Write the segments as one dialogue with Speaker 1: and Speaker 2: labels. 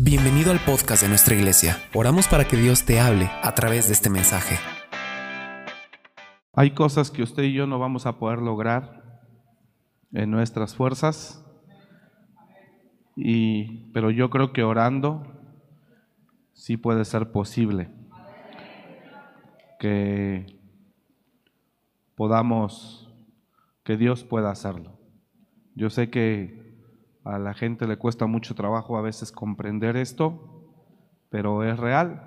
Speaker 1: Bienvenido al podcast de nuestra iglesia. Oramos para que Dios te hable a través de este mensaje.
Speaker 2: Hay cosas que usted y yo no vamos a poder lograr en nuestras fuerzas, y, pero yo creo que orando sí puede ser posible que podamos, que Dios pueda hacerlo. Yo sé que a la gente le cuesta mucho trabajo a veces comprender esto, pero es real.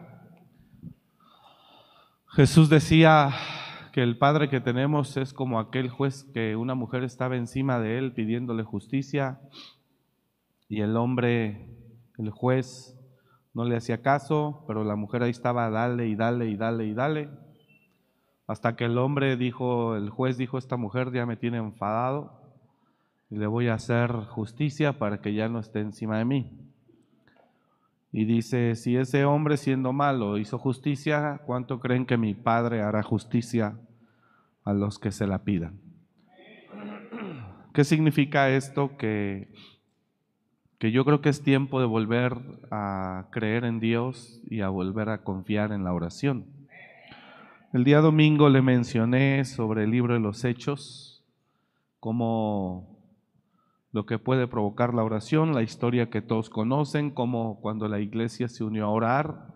Speaker 2: Jesús decía que el Padre que tenemos es como aquel juez que una mujer estaba encima de él pidiéndole justicia y el hombre, el juez, no le hacía caso, pero la mujer ahí estaba, dale y dale y dale y dale, hasta que el hombre dijo, el juez dijo, esta mujer ya me tiene enfadado, y le voy a hacer justicia para que ya no esté encima de mí. Y dice, si ese hombre siendo malo hizo justicia, ¿cuánto creen que mi Padre hará justicia a los que se la pidan? ¿Qué significa esto? Que, que yo creo que es tiempo de volver a creer en Dios y a volver a confiar en la oración. El día domingo le mencioné sobre el libro de los Hechos, cómo lo que puede provocar la oración, la historia que todos conocen, como cuando la iglesia se unió a orar,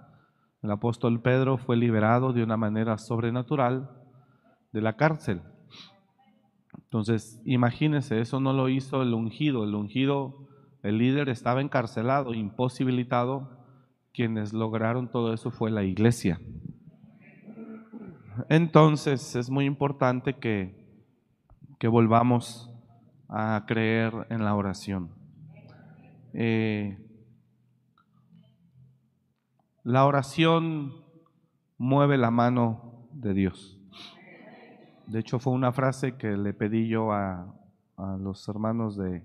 Speaker 2: el apóstol Pedro fue liberado de una manera sobrenatural de la cárcel. Entonces, imagínense, eso no lo hizo el ungido, el ungido, el líder estaba encarcelado, imposibilitado, quienes lograron todo eso fue la iglesia. Entonces, es muy importante que, que volvamos a creer en la oración. Eh, la oración mueve la mano de Dios. De hecho, fue una frase que le pedí yo a, a los hermanos de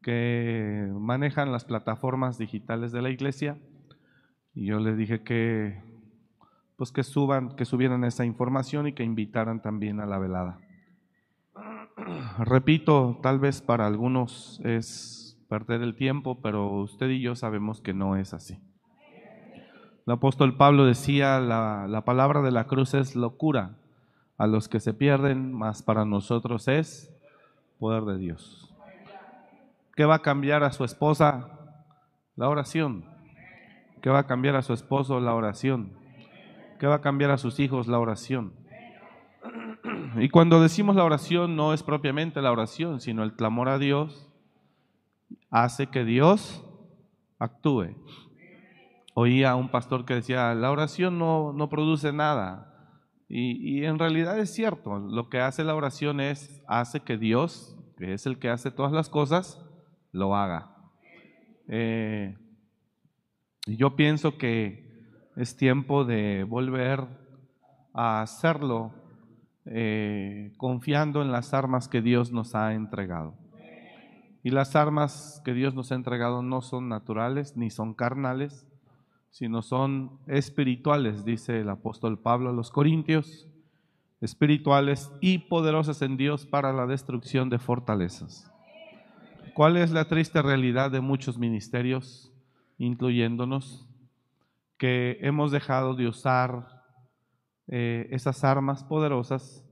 Speaker 2: que manejan las plataformas digitales de la iglesia y yo les dije que pues que suban, que subieran esa información y que invitaran también a la velada repito, tal vez para algunos es perder el tiempo, pero usted y yo sabemos que no es así. El apóstol Pablo decía, la, la palabra de la cruz es locura a los que se pierden, mas para nosotros es poder de Dios. ¿Qué va a cambiar a su esposa? La oración. ¿Qué va a cambiar a su esposo? La oración. ¿Qué va a cambiar a sus hijos? La oración. Y cuando decimos la oración no es propiamente la oración, sino el clamor a Dios hace que Dios actúe. Oía a un pastor que decía, la oración no, no produce nada. Y, en realidad es cierto, lo que hace la oración es, hace que Dios, que es el que hace todas las cosas, lo haga. Eh, y yo pienso que es tiempo de volver a hacerlo eh, confiando en las armas que Dios nos ha entregado. Y las armas que Dios nos ha entregado no son naturales ni son carnales, sino son espirituales, dice el apóstol Pablo a los Corintios, espirituales y poderosas en Dios para la destrucción de fortalezas. ¿Cuál es la triste realidad de muchos ministerios, incluyéndonos, que hemos dejado de usar eh, esas armas poderosas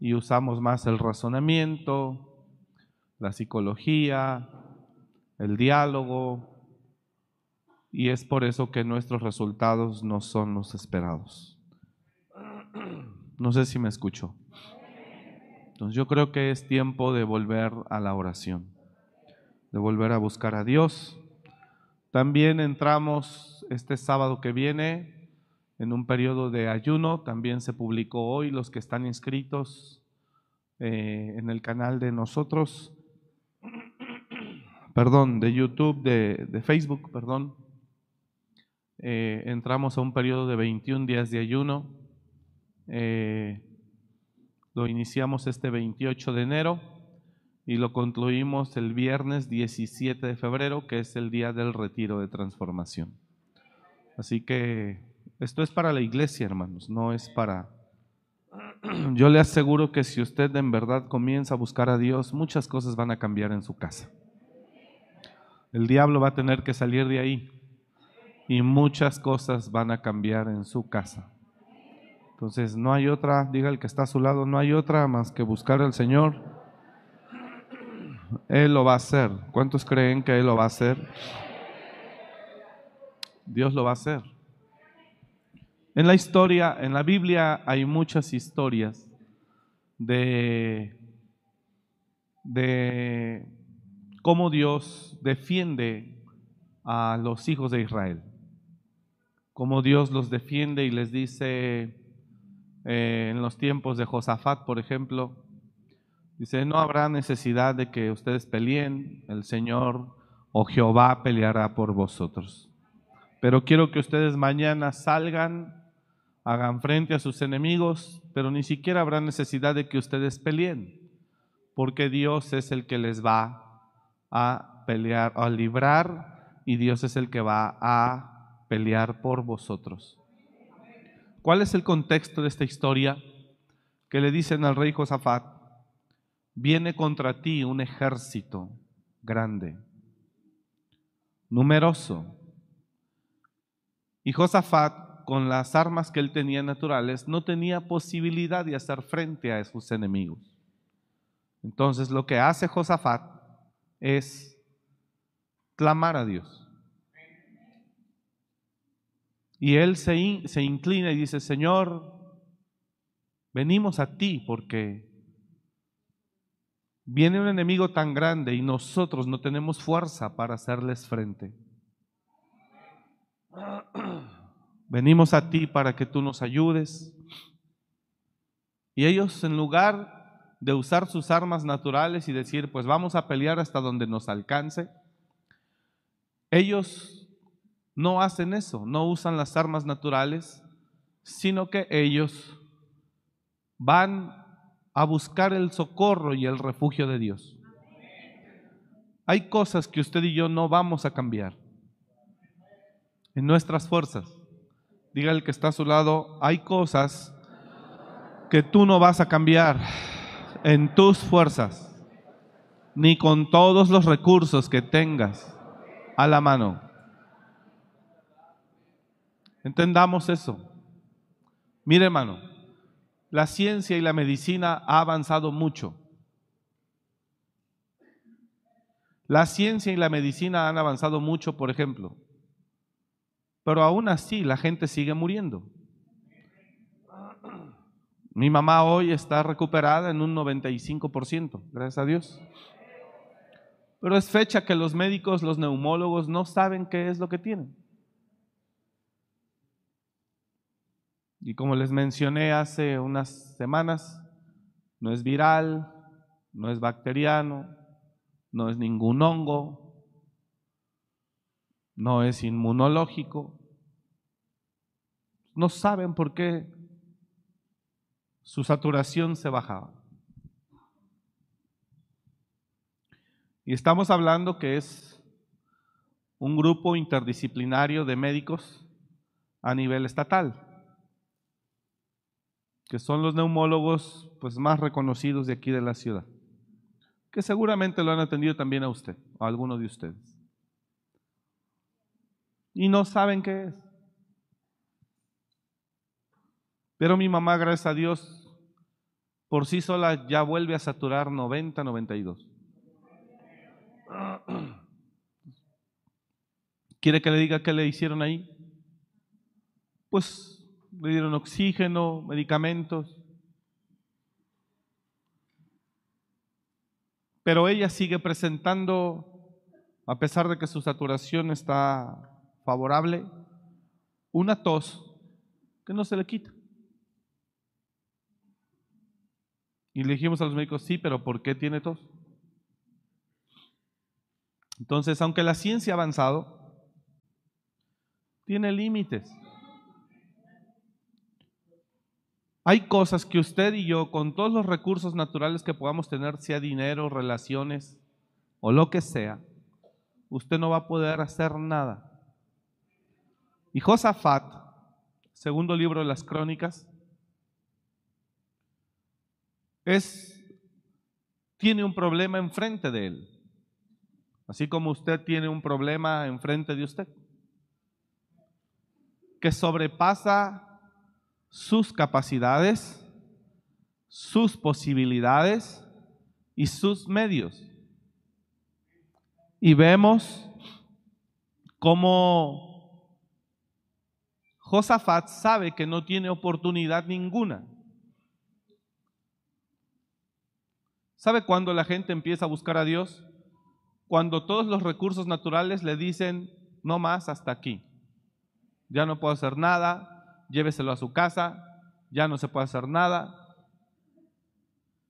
Speaker 2: y usamos más el razonamiento, la psicología, el diálogo, y es por eso que nuestros resultados no son los esperados. No sé si me escucho. Entonces yo creo que es tiempo de volver a la oración, de volver a buscar a Dios. También entramos este sábado que viene en un periodo de ayuno. También se publicó hoy los que están inscritos eh, en el canal de nosotros, perdón, de YouTube, de, Facebook, perdón. Eh, entramos a un periodo de 21 días de ayuno. Eh, lo iniciamos este 28 de enero y lo concluimos el viernes 17 de febrero, que es el día del retiro de transformación. Así que esto es para la iglesia, hermanos, no es para... Yo le aseguro que si usted en verdad comienza a buscar a Dios, muchas cosas van a cambiar en su casa. El diablo va a tener que salir de ahí. y muchas cosas van a cambiar en su casa. Entonces no hay otra, diga el que está a su lado, no hay otra más que buscar al Señor. Él lo va a hacer. ¿Cuántos creen que Él lo va a hacer? Dios lo va a hacer. En la historia, en la Biblia hay muchas historias de, de cómo Dios defiende a los hijos de Israel. Cómo Dios los defiende y les dice eh, en los tiempos de Josafat, por ejemplo, dice, no habrá necesidad de que ustedes peleen, el Señor o Jehová peleará por vosotros. Pero quiero que ustedes mañana salgan hagan frente a sus enemigos, pero ni siquiera habrá necesidad de que ustedes peleen, porque Dios es el que les va a pelear, a librar, y Dios es el que va a pelear por vosotros. ¿Cuál es el contexto de esta historia? Que le dicen al rey Josafat, viene contra ti un ejército grande, numeroso. Y Josafat con las armas que él tenía naturales, no tenía posibilidad de hacer frente a sus enemigos. Entonces lo que hace Josafat es clamar a Dios. Y él se, se inclina y dice, Señor, venimos a ti porque viene un enemigo tan grande y nosotros no tenemos fuerza para hacerles frente. Venimos a ti para que tú nos ayudes. Y ellos, en lugar de usar sus armas naturales y decir, pues vamos a pelear hasta donde nos alcance, ellos no hacen eso, no usan las armas naturales, sino que ellos van a buscar el socorro y el refugio de Dios. Hay cosas que usted y yo no vamos a cambiar en nuestras fuerzas. Diga el que está a su lado, hay cosas que tú no vas a cambiar en tus fuerzas, ni con todos los recursos que tengas a la mano. Entendamos eso. Mire hermano, la ciencia y la medicina ha avanzado mucho. La ciencia y la medicina han avanzado mucho, por ejemplo, pero aún así la gente sigue muriendo. Mi mamá hoy está recuperada en un 95%, gracias a Dios. Pero es fecha que los médicos, los neumólogos no saben qué es lo que tienen. Y como les mencioné hace unas semanas, no es viral, no es bacteriano, no es ningún hongo, no es inmunológico. No saben por qué su saturación se bajaba. Y estamos hablando que es un grupo interdisciplinario de médicos a nivel estatal, que son los neumólogos pues, más reconocidos de aquí de la ciudad, que seguramente lo han atendido también a usted, a alguno de ustedes y no saben qué es. Pero mi mamá, gracias a Dios, por sí sola ya vuelve a saturar 90, 92. ¿Quiere que le diga qué le hicieron ahí? Pues le dieron oxígeno, medicamentos. Pero ella sigue presentando, a pesar de que su saturación está favorable, una tos que no se le quita. Y le dijimos a los médicos, sí, pero ¿por qué tiene tos? Entonces, aunque la ciencia ha avanzado, tiene límites. Hay cosas que usted y yo, con todos los recursos naturales que podamos tener, sea dinero, relaciones o lo que sea, usted no va a poder hacer nada. Y Josafat, segundo libro de las crónicas, es, tiene un problema enfrente de él, así como usted tiene un problema enfrente de usted. que sobrepasa sus capacidades, sus posibilidades y sus medios. Y vemos cómo Josafat sabe que no tiene oportunidad ninguna. ¿Sabe cuándo la gente empieza a buscar a Dios? Cuando todos los recursos naturales le dicen, no más hasta aquí. Ya no puedo hacer nada, lléveselo a su casa, ya no se puede hacer nada.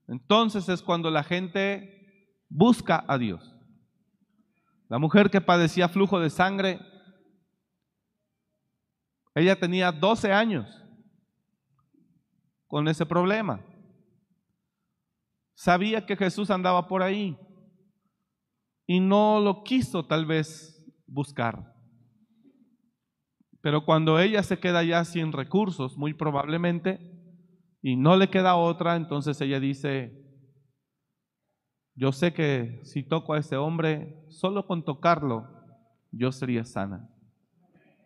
Speaker 2: Entonces es cuando la gente busca a Dios. La mujer que padecía flujo de sangre, ella tenía 12 años con ese problema. Sabía que Jesús andaba por ahí y no lo quiso tal vez buscar. Pero cuando ella se queda ya sin recursos, muy probablemente, y no le queda otra, entonces ella dice, yo sé que si toco a ese hombre, solo con tocarlo, yo sería sana.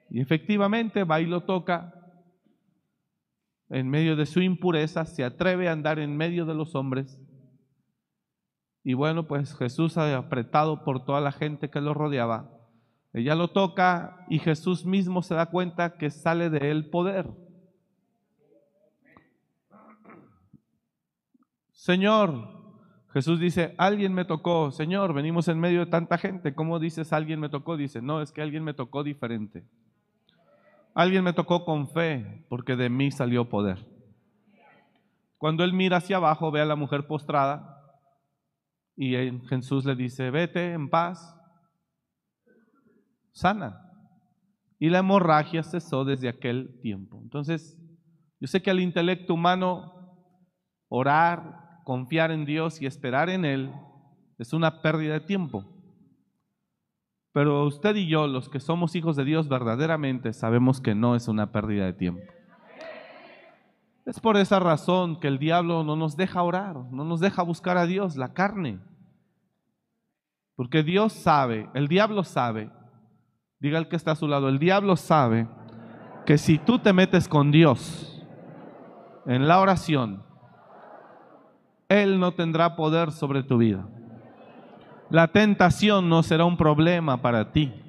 Speaker 2: Y efectivamente va y lo toca. En medio de su impureza, se atreve a andar en medio de los hombres. Y bueno, pues Jesús, apretado por toda la gente que lo rodeaba, ella lo toca y Jesús mismo se da cuenta que sale de él poder. Señor, Jesús dice, alguien me tocó, Señor, venimos en medio de tanta gente, ¿cómo dices alguien me tocó? Dice, no, es que alguien me tocó diferente. Alguien me tocó con fe, porque de mí salió poder. Cuando él mira hacia abajo, ve a la mujer postrada y Jesús le dice, vete en paz, sana. Y la hemorragia cesó desde aquel tiempo. Entonces, yo sé que al intelecto humano orar, confiar en Dios y esperar en Él es una pérdida de tiempo. Pero usted y yo, los que somos hijos de Dios verdaderamente, sabemos que no es una pérdida de tiempo. Es por esa razón que el diablo no nos deja orar, no nos deja buscar a Dios, la carne. Porque Dios sabe, el diablo sabe, diga el que está a su lado, el diablo sabe que si tú te metes con Dios en la oración, él no tendrá poder sobre tu vida. La tentación no será un problema para ti.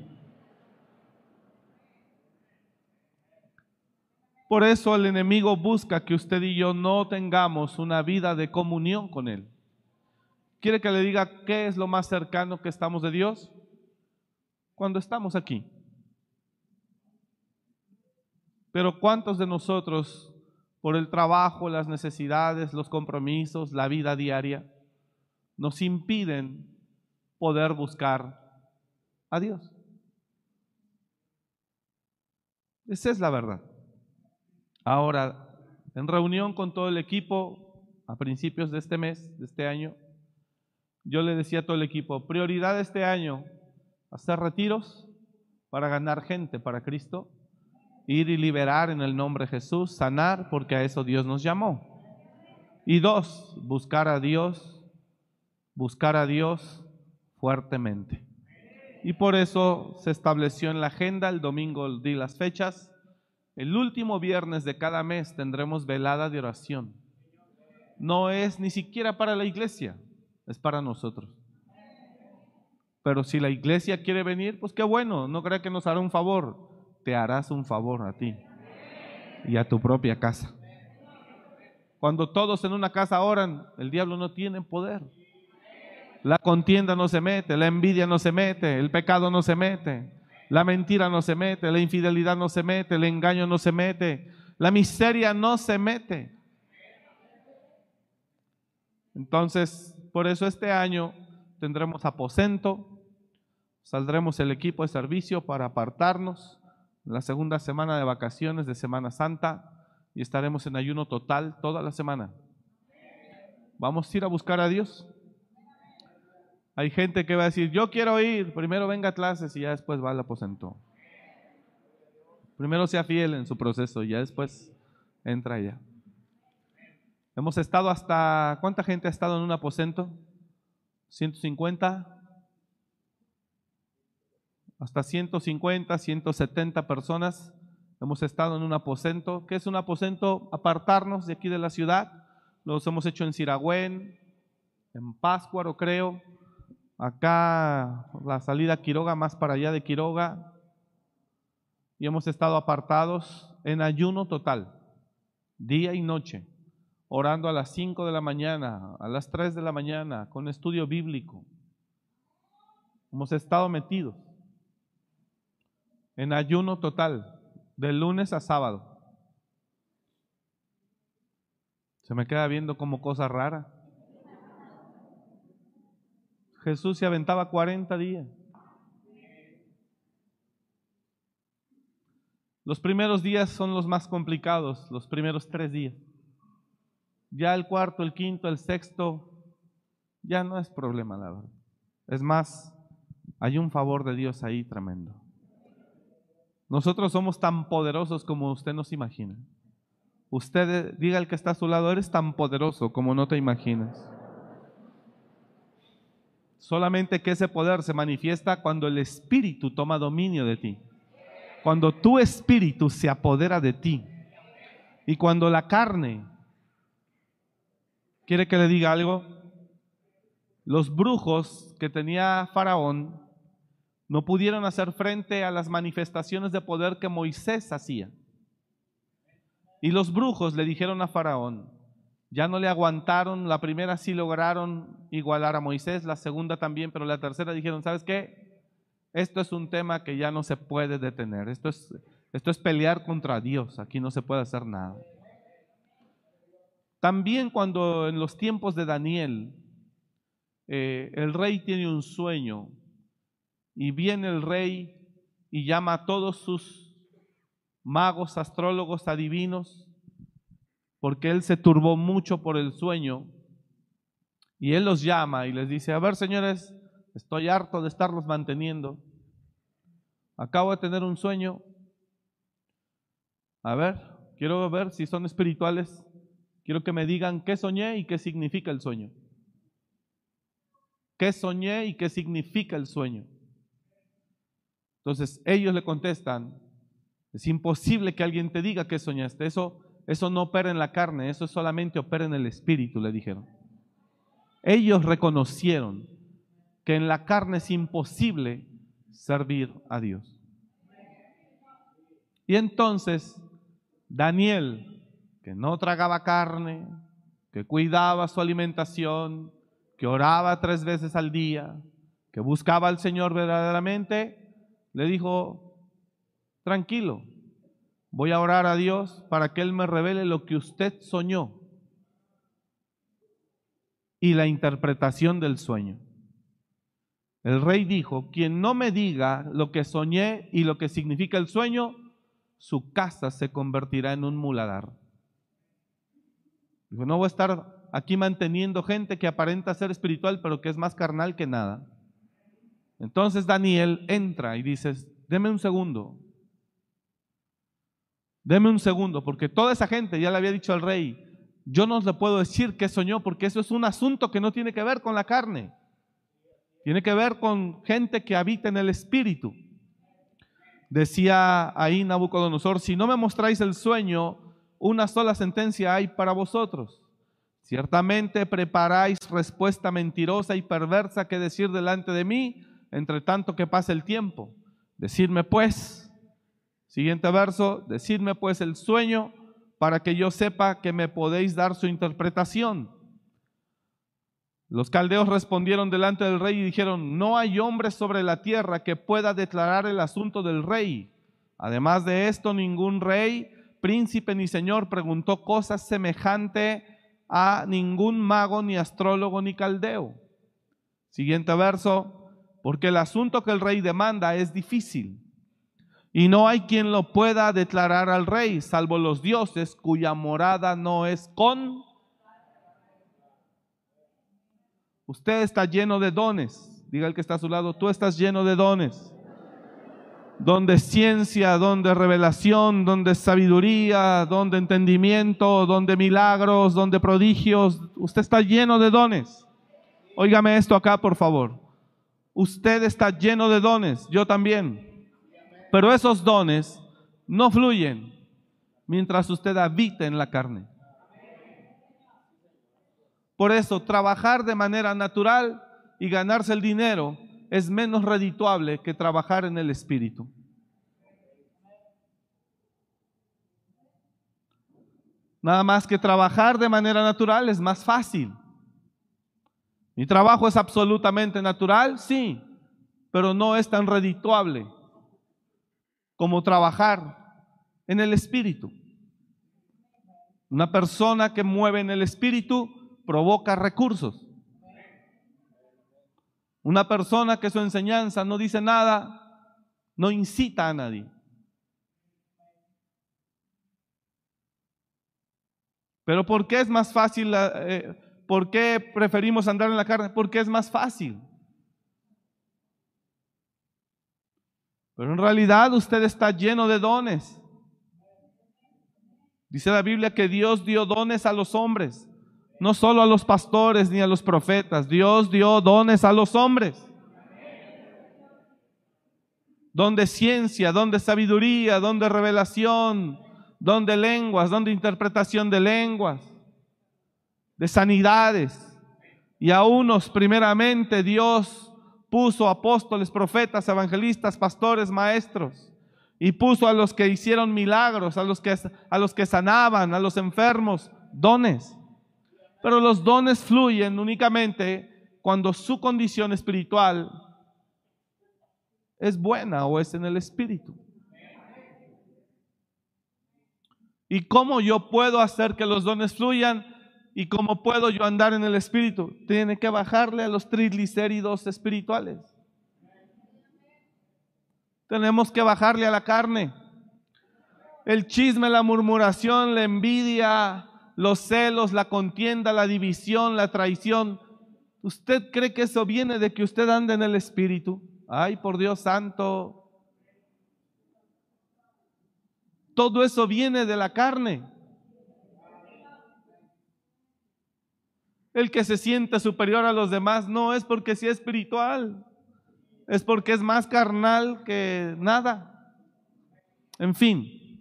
Speaker 2: Por eso el enemigo busca que usted y yo no tengamos una vida de comunión con Él. ¿Quiere que le diga qué es lo más cercano que estamos de Dios? Cuando estamos aquí. Pero ¿cuántos de nosotros por el trabajo, las necesidades, los compromisos, la vida diaria, nos impiden poder buscar a Dios. Esa es la verdad. Ahora, en reunión con todo el equipo, a principios de este mes, de este año, yo le decía a todo el equipo, prioridad este año, hacer retiros para ganar gente para Cristo ir y liberar en el nombre de Jesús, sanar, porque a eso Dios nos llamó. Y dos, buscar a Dios, buscar a Dios fuertemente. Y por eso se estableció en la agenda, el domingo di las fechas, el último viernes de cada mes tendremos velada de oración. No es ni siquiera para la iglesia, es para nosotros. Pero si la iglesia quiere venir, pues qué bueno, no crea que nos hará un favor te harás un favor a ti y a tu propia casa. Cuando todos en una casa oran, el diablo no tiene poder. La contienda no se mete, la envidia no se mete, el pecado no se mete, la mentira no se mete, la infidelidad no se mete, el engaño no se mete, la miseria no se mete. Entonces, por eso este año tendremos aposento, saldremos el equipo de servicio para apartarnos la segunda semana de vacaciones de Semana Santa y estaremos en ayuno total toda la semana. Vamos a ir a buscar a Dios. Hay gente que va a decir, yo quiero ir, primero venga a clases y ya después va al aposento. Primero sea fiel en su proceso y ya después entra ya. Hemos estado hasta, ¿cuánta gente ha estado en un aposento? ¿150? hasta 150, 170 personas Hemos estado en un aposento. ¿Qué es un aposento? Apartarnos de aquí de la ciudad. Los hemos hecho en Siragüen, en Páscuaro, creo. Acá la salida Quiroga, más para allá de Quiroga. Y hemos estado apartados en ayuno total, día y noche, orando a las 5 de la mañana, a las 3 de la mañana, con estudio bíblico. Hemos estado metidos en ayuno total, de lunes a sábado. Se me queda viendo como cosa rara. Jesús se aventaba 40 días. Los primeros días son los más complicados, los primeros tres días. Ya el cuarto, el quinto, el sexto, ya no es problema, la verdad. Es más, hay un favor de Dios ahí tremendo. Nosotros somos tan poderosos como usted nos imagina. Usted diga al que está a su lado, eres tan poderoso como no te imaginas. Solamente que ese poder se manifiesta cuando el Espíritu toma dominio de ti. Cuando tu Espíritu se apodera de ti. Y cuando la carne, ¿quiere que le diga algo? Los brujos que tenía Faraón no pudieron hacer frente a las manifestaciones de poder que Moisés hacía. Y los brujos le dijeron a Faraón, ya no le aguantaron, la primera sí lograron igualar a Moisés, la segunda también, pero la tercera dijeron, ¿sabes qué? Esto es un tema que ya no se puede detener, esto es, esto es pelear contra Dios, aquí no se puede hacer nada. También cuando en los tiempos de Daniel, eh, el rey tiene un sueño y viene el rey y llama a todos sus magos, astrólogos, adivinos, porque él se turbó mucho por el sueño. Y él los llama y les dice, a ver señores, estoy harto de estarlos manteniendo. Acabo de tener un sueño. A ver, quiero ver si son espirituales. Quiero que me digan qué soñé y qué significa el sueño. ¿Qué soñé y qué significa el sueño? Entonces ellos le contestan, es imposible que alguien te diga qué soñaste. Eso eso no opera en la carne, eso solamente opera en el espíritu, le dijeron. Ellos reconocieron que en la carne es imposible servir a Dios. Y entonces Daniel, que no tragaba carne, que cuidaba su alimentación, que oraba tres veces al día, que buscaba al Señor verdaderamente, le dijo, tranquilo, Voy a orar a Dios para que Él me revele lo que usted soñó y la interpretación del sueño. El rey dijo, quien no me diga lo que soñé y lo que significa el sueño, su casa se convertirá en un muladar. Dijo, no voy a estar aquí manteniendo gente que aparenta ser espiritual, pero que es más carnal que nada. Entonces Daniel entra y dice, deme un segundo, Deme un segundo, porque toda esa gente ya le había dicho al rey, yo no le puedo decir qué soñó, porque eso es un asunto que no tiene que ver con la carne. Tiene que ver con gente que habita en el espíritu. Decía ahí Nabucodonosor, si no me mostráis el sueño, una sola sentencia hay para vosotros. Ciertamente preparáis respuesta mentirosa y perversa que decir delante de mí, entre tanto que pase el tiempo. Decidme pues, Siguiente verso, decidme pues el sueño para que yo sepa que me podéis dar su interpretación. Los caldeos respondieron delante del rey y dijeron, no hay hombre sobre la tierra que pueda declarar el asunto del rey. Además de esto, ningún rey, príncipe ni señor preguntó cosas semejante a ningún mago, ni astrólogo, ni caldeo. Siguiente verso, porque el asunto que el rey demanda es difícil y no hay quien lo pueda declarar al rey, salvo los dioses cuya morada no es con... Usted está lleno de dones. Diga el que está a su lado, tú estás lleno de dones. Donde ciencia, donde revelación, donde sabiduría, donde entendimiento, donde milagros, donde prodigios. Usted está lleno de dones. Óigame esto acá, por favor. Usted está lleno de dones, yo también. Pero esos dones no fluyen mientras usted habita en la carne. Por eso, trabajar de manera natural y ganarse el dinero es menos redituable que trabajar en el espíritu. Nada más que trabajar de manera natural es más fácil. Mi trabajo es absolutamente natural, sí, pero no es tan redituable como trabajar en el espíritu. Una persona que mueve en el espíritu provoca recursos. Una persona que su enseñanza no dice nada, no incita a nadie. Pero ¿por qué es más fácil? Eh, ¿Por qué preferimos andar en la carne? Porque es más fácil. Pero en realidad usted está lleno de dones. Dice la Biblia que Dios dio dones a los hombres, no solo a los pastores ni a los profetas. Dios dio dones a los hombres. Don de ciencia, don de sabiduría, don de revelación, don de lenguas, don de interpretación de lenguas, de sanidades. Y a unos primeramente Dios puso apóstoles, profetas, evangelistas, pastores, maestros. Y puso a los que hicieron milagros, a los que, a los que sanaban, a los enfermos, dones. Pero los dones fluyen únicamente cuando su condición espiritual es buena o es en el espíritu. ¿Y cómo yo puedo hacer que los dones fluyan? ¿Y cómo puedo yo andar en el espíritu? Tiene que bajarle a los triglicéridos espirituales. Tenemos que bajarle a la carne. El chisme, la murmuración, la envidia, los celos, la contienda, la división, la traición. ¿Usted cree que eso viene de que usted ande en el espíritu? Ay, por Dios santo, Todo eso viene de la carne. El que se siente superior a los demás no es porque sea espiritual, es porque es más carnal que nada. En fin.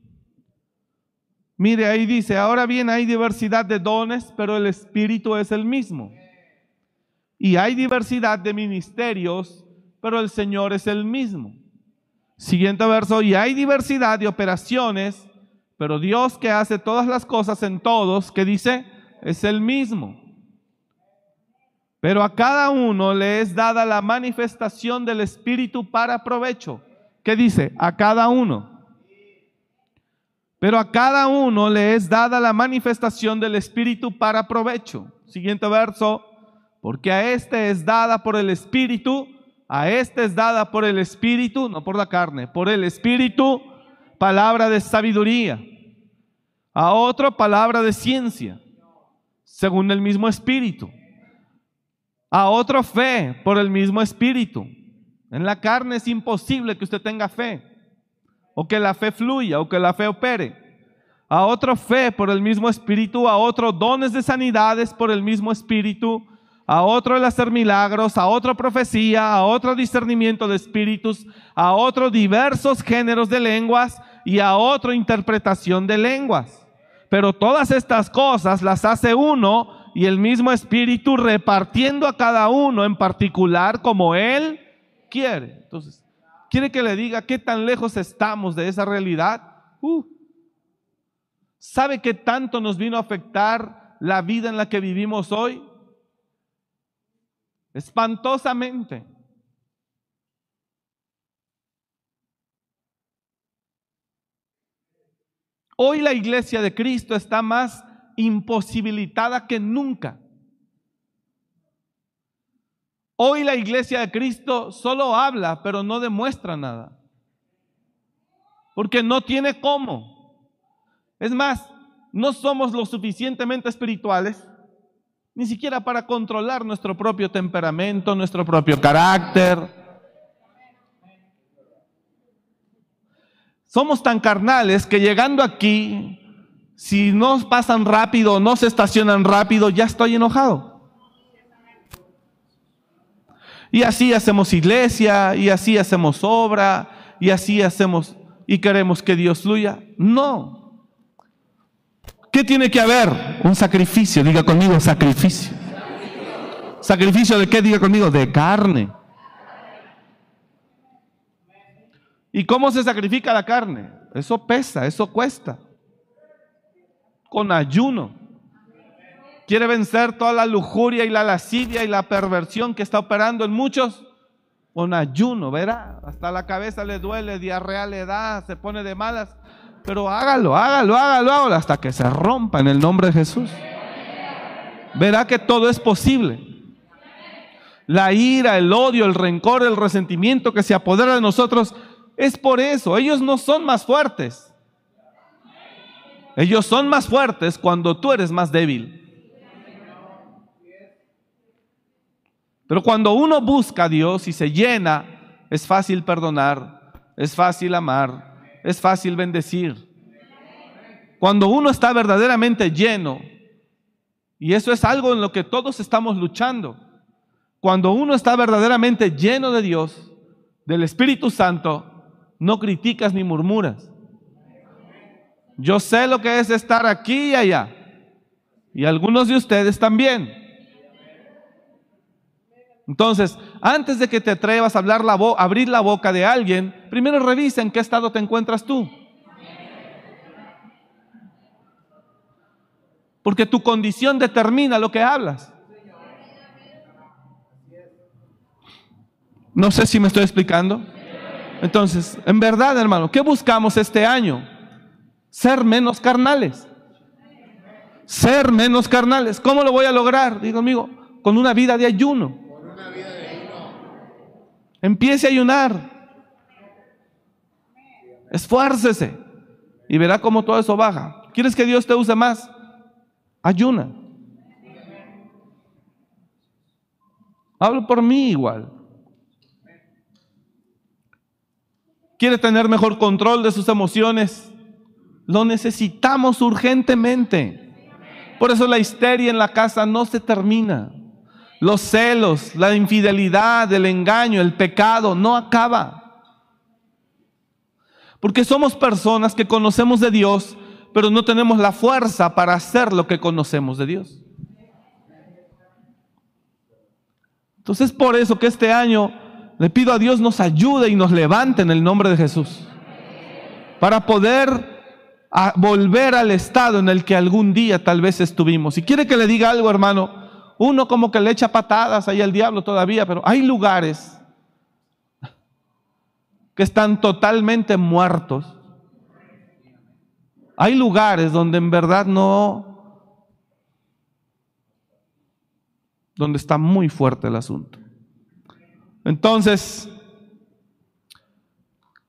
Speaker 2: Mire, ahí dice, ahora bien hay diversidad de dones, pero el espíritu es el mismo. Y hay diversidad de ministerios, pero el Señor es el mismo. Siguiente verso, y hay diversidad de operaciones, pero Dios que hace todas las cosas en todos, que dice, es el mismo. Pero a cada uno le es dada la manifestación del Espíritu para provecho. ¿Qué dice? A cada uno. Pero a cada uno le es dada la manifestación del Espíritu para provecho. Siguiente verso, porque a este es dada por el Espíritu a este es dada por el Espíritu, no por la carne, por el Espíritu, palabra de sabiduría. A otro, palabra de ciencia, según el mismo Espíritu. A otro, fe, por el mismo Espíritu. En la carne es imposible que usted tenga fe, o que la fe fluya, o que la fe opere. A otro, fe, por el mismo Espíritu. A otro, dones de sanidades, por el mismo Espíritu a otro el hacer milagros, a otro profecía, a otro discernimiento de espíritus, a otro diversos géneros de lenguas y a otro interpretación de lenguas. Pero todas estas cosas las hace uno y el mismo espíritu repartiendo a cada uno en particular como él quiere. Entonces, ¿quiere que le diga qué tan lejos estamos de esa realidad? Uh. ¿Sabe qué tanto nos vino a afectar la vida en la que vivimos hoy? espantosamente. Hoy la iglesia de Cristo está más imposibilitada que nunca. Hoy la iglesia de Cristo solo habla, pero no demuestra nada. Porque no tiene cómo. Es más, no somos lo suficientemente espirituales ni siquiera para controlar nuestro propio temperamento, nuestro propio carácter. Somos tan carnales que llegando aquí, si no pasan rápido, no se estacionan rápido, ya estoy enojado. Y así hacemos iglesia, y así hacemos obra, y así hacemos, y queremos que Dios fluya. No. ¿Qué tiene que haber? Un sacrificio, diga conmigo sacrificio. ¿Sacrificio de qué? Diga conmigo, de carne. ¿Y cómo se sacrifica la carne? Eso pesa, eso cuesta. Con ayuno. ¿Quiere vencer toda la lujuria y la lascivia y la perversión que está operando en muchos? Con ayuno, verá. Hasta la cabeza le duele, diarrea le da, se pone de malas. Pero hágalo, hágalo, hágalo, hágalo, hasta que se rompa en el nombre de Jesús. Verá que todo es posible. La ira, el odio, el rencor, el resentimiento que se apodera de nosotros es por eso. Ellos no son más fuertes. Ellos son más fuertes cuando tú eres más débil. Pero cuando uno busca a Dios y se llena, es fácil perdonar, es fácil amar, es fácil bendecir. Cuando uno está verdaderamente lleno, y eso es algo en lo que todos estamos luchando, cuando uno está verdaderamente lleno de Dios, del Espíritu Santo, no criticas ni murmuras. Yo sé lo que es estar aquí y allá. Y algunos de ustedes también. Entonces, antes de que te atrevas a hablar la abrir la boca de alguien, primero revisa en qué estado te encuentras tú. Porque tu condición determina lo que hablas. No sé si me estoy explicando. Entonces, en verdad, hermano, ¿qué buscamos este año? Ser menos carnales. Ser menos carnales. ¿Cómo lo voy a lograr? Digo amigo, con una vida de ayuno. Empiece a ayunar. Esfuércese y verá cómo todo eso baja. ¿Quieres que Dios te use más? Ayuna. Hablo por mí igual. quiere tener mejor control de sus emociones. Lo necesitamos urgentemente. Por eso la histeria en la casa no se termina. Los celos, la infidelidad, el engaño, el pecado no acaba. Porque somos personas que conocemos de Dios, pero no tenemos la fuerza para hacer lo que conocemos de Dios. Entonces por eso que este año le pido a Dios nos ayude y nos levante en el nombre de Jesús. Para poder volver al estado en el que algún día tal vez estuvimos. Si quiere que le diga algo, hermano, uno como que le echa patadas ahí al diablo todavía, pero hay lugares que están totalmente muertos. Hay lugares donde en verdad no, donde está muy fuerte el asunto. Entonces,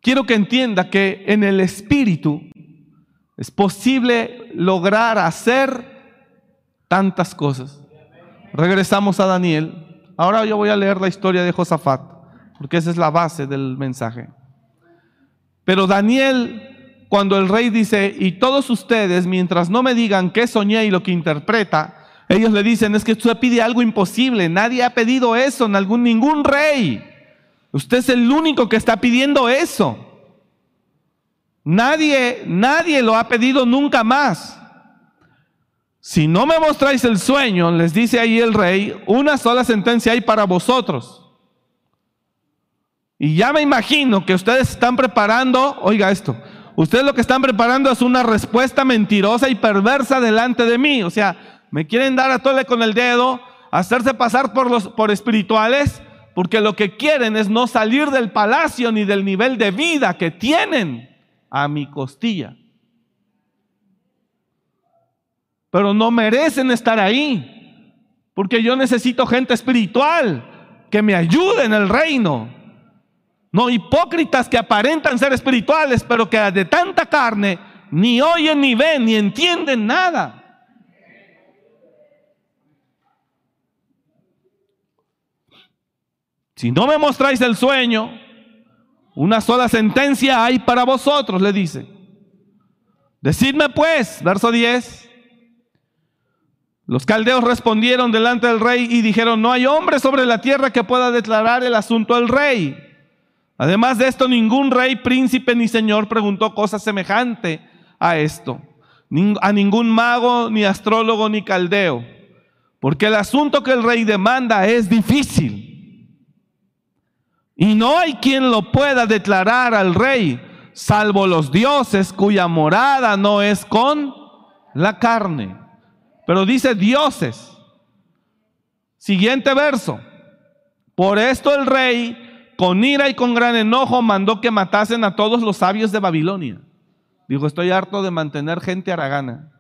Speaker 2: quiero que entienda que en el Espíritu es posible lograr hacer tantas cosas. Regresamos a Daniel. Ahora yo voy a leer la historia de Josafat, porque esa es la base del mensaje. Pero Daniel, cuando el rey dice, y todos ustedes, mientras no me digan qué soñé y lo que interpreta, ellos le dicen, es que usted pide algo imposible. Nadie ha pedido eso en algún, ningún rey. Usted es el único que está pidiendo eso. Nadie, nadie lo ha pedido nunca más. Si no me mostráis el sueño, les dice ahí el rey, una sola sentencia hay para vosotros. Y ya me imagino que ustedes están preparando, oiga esto, ustedes lo que están preparando es una respuesta mentirosa y perversa delante de mí. O sea, me quieren dar a tole con el dedo, hacerse pasar por los por espirituales, porque lo que quieren es no salir del palacio ni del nivel de vida que tienen a mi costilla. Pero no merecen estar ahí, porque yo necesito gente espiritual que me ayude en el reino. No hipócritas que aparentan ser espirituales, pero que de tanta carne ni oyen ni ven ni entienden nada. Si no me mostráis el sueño, una sola sentencia hay para vosotros, le dice. Decidme pues, verso 10. Los caldeos respondieron delante del rey y dijeron, no hay hombre sobre la tierra que pueda declarar el asunto al rey. Además de esto, ningún rey, príncipe ni señor preguntó cosa semejante a esto. A ningún mago, ni astrólogo, ni caldeo. Porque el asunto que el rey demanda es difícil. Y no hay quien lo pueda declarar al rey, salvo los dioses cuya morada no es con la carne. Pero dice dioses. Siguiente verso. Por esto el rey, con ira y con gran enojo, mandó que matasen a todos los sabios de Babilonia. Dijo, estoy harto de mantener gente aragana,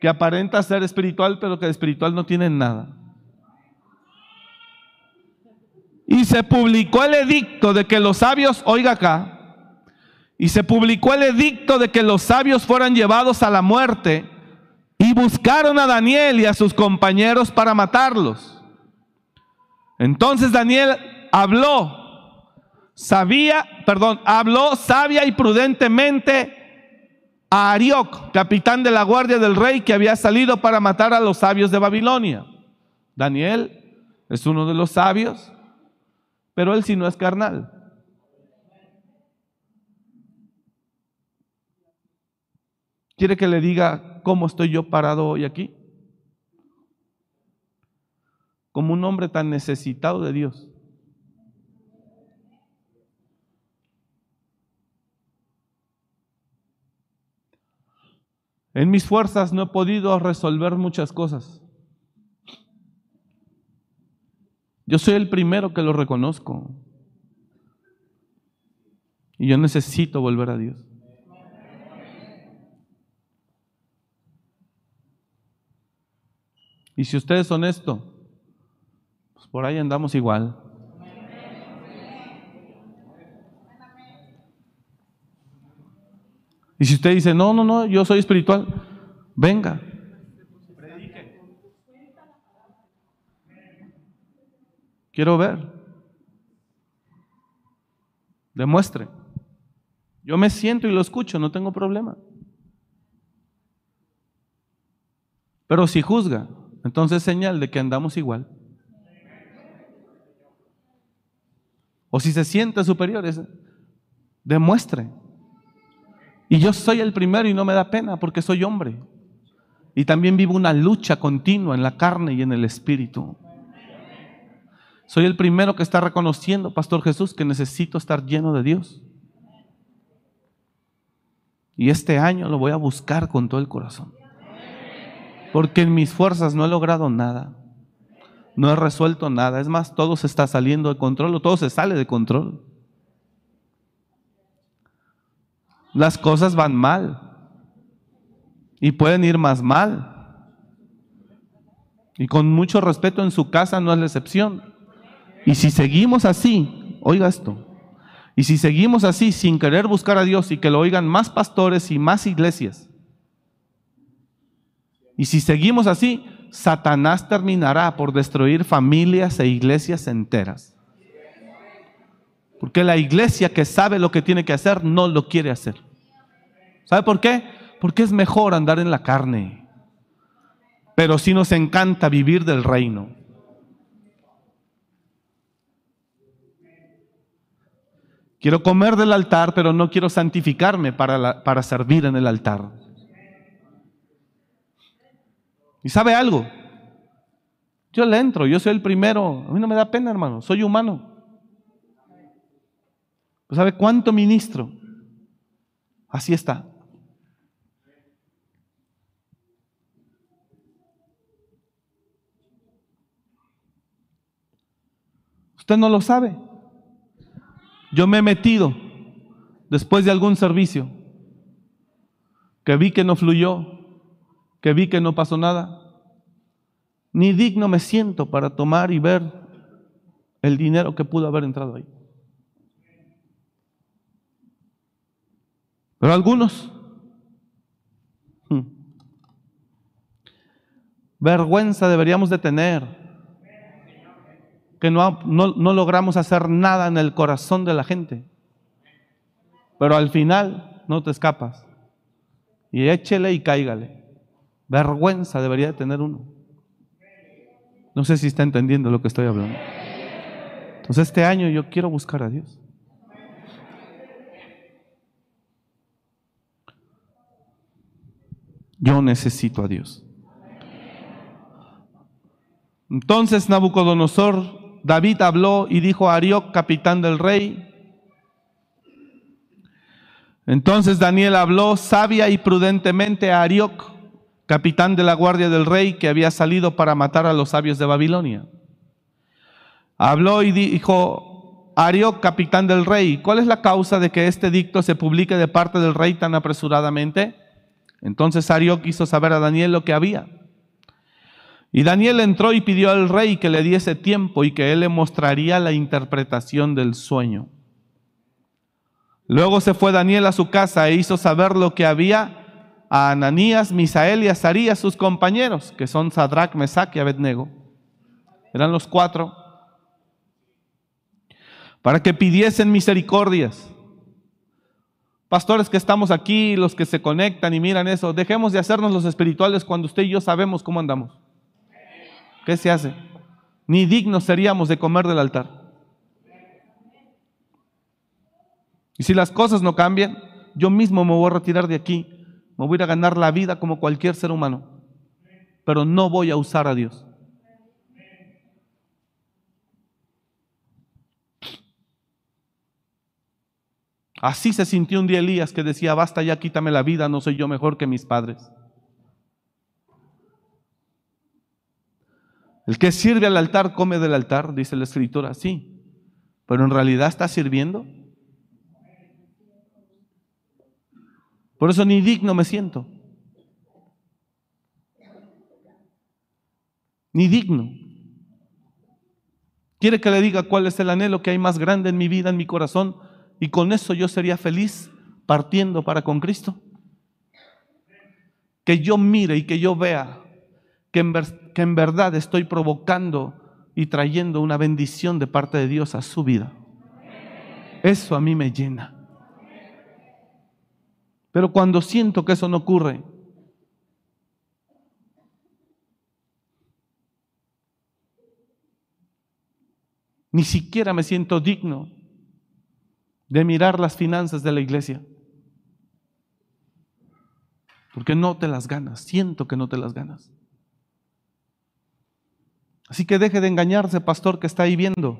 Speaker 2: que aparenta ser espiritual, pero que de espiritual no tienen nada. Y se publicó el edicto de que los sabios, oiga acá, y se publicó el edicto de que los sabios fueran llevados a la muerte y buscaron a Daniel y a sus compañeros para matarlos. Entonces Daniel habló, sabía, perdón, habló sabia y prudentemente a Arioc, capitán de la guardia del rey que había salido para matar a los sabios de Babilonia. Daniel es uno de los sabios, pero él sí no es carnal. ¿Quiere que le diga cómo estoy yo parado hoy aquí? Como un hombre tan necesitado de Dios. En mis fuerzas no he podido resolver muchas cosas. Yo soy el primero que lo reconozco. Y yo necesito volver a Dios. Y si usted es honesto, pues por ahí andamos igual. Y si usted dice, no, no, no, yo soy espiritual, venga. Quiero ver. Demuestre. Yo me siento y lo escucho, no tengo problema. Pero si juzga, entonces señal de que andamos igual. O si se siente superior, demuestre. Y yo soy el primero y no me da pena porque soy hombre. Y también vivo una lucha continua en la carne y en el espíritu. Soy el primero que está reconociendo, Pastor Jesús, que necesito estar lleno de Dios. Y este año lo voy a buscar con todo el corazón. Porque en mis fuerzas no he logrado nada. No he resuelto nada. Es más, todo se está saliendo de control o todo se sale de control. Las cosas van mal. Y pueden ir más mal. Y con mucho respeto en su casa no es la excepción. Y si seguimos así, oiga esto, y si seguimos así sin querer buscar a Dios y que lo oigan más pastores y más iglesias, y si seguimos así, Satanás terminará por destruir familias e iglesias enteras. Porque la iglesia que sabe lo que tiene que hacer no lo quiere hacer. ¿Sabe por qué? Porque es mejor andar en la carne. Pero sí nos encanta vivir del reino. Quiero comer del altar, pero no quiero santificarme para, para servir en el altar. ¿Y sabe algo? Yo le entro, yo soy el primero. A mí no me da pena, hermano, soy humano. ¿Sabe cuánto ministro? Así está. Usted no lo sabe. Yo me he metido después de algún servicio que vi que no fluyó, que vi que no pasó nada. Ni digno me siento para tomar y ver el dinero que pudo haber entrado ahí. Pero algunos, hmm, vergüenza deberíamos de tener, que no, no, no logramos hacer nada en el corazón de la gente. Pero al final no te escapas. Y échele y cáigale. Vergüenza debería tener uno. No sé si está entendiendo lo que estoy hablando. Entonces este año yo quiero buscar a Dios. Yo necesito a Dios. Entonces Nabucodonosor David habló y dijo a Arioc, capitán del rey, entonces Daniel habló sabia y prudentemente a Arioc, capitán de la guardia del rey, que había salido para matar a los sabios de Babilonia. Habló y dijo, Arioc, capitán del rey, ¿cuál es la causa de que este dicto se publique de parte del rey tan apresuradamente? Entonces Arioc quiso saber a Daniel lo que había. Y Daniel entró y pidió al rey que le diese tiempo y que él le mostraría la interpretación del sueño. Luego se fue Daniel a su casa e hizo saber lo que había a Ananías, Misael y Azarías, sus compañeros, que son Sadrach, Mesach y Abednego. Eran los cuatro. Para que pidiesen misericordias. Pastores que estamos aquí, los que se conectan y miran eso, dejemos de hacernos los espirituales cuando usted y yo sabemos cómo andamos. ¿Qué se hace? Ni dignos seríamos de comer del altar. Y si las cosas no cambian, yo mismo me voy a retirar de aquí, me voy a ganar la vida como cualquier ser humano, pero no voy a usar a Dios. Así se sintió un día Elías que decía, basta ya, quítame la vida, no soy yo mejor que mis padres. El que sirve al altar come del altar, dice la escritura, sí, pero en realidad está sirviendo. Por eso ni digno me siento. Ni digno. ¿Quiere que le diga cuál es el anhelo que hay más grande en mi vida, en mi corazón? Y con eso yo sería feliz partiendo para con Cristo. Que yo mire y que yo vea que en, que en verdad estoy provocando y trayendo una bendición de parte de Dios a su vida. Eso a mí me llena. Pero cuando siento que eso no ocurre, ni siquiera me siento digno de mirar las finanzas de la iglesia. Porque no te las ganas, siento que no te las ganas. Así que deje de engañarse, pastor, que está ahí viendo.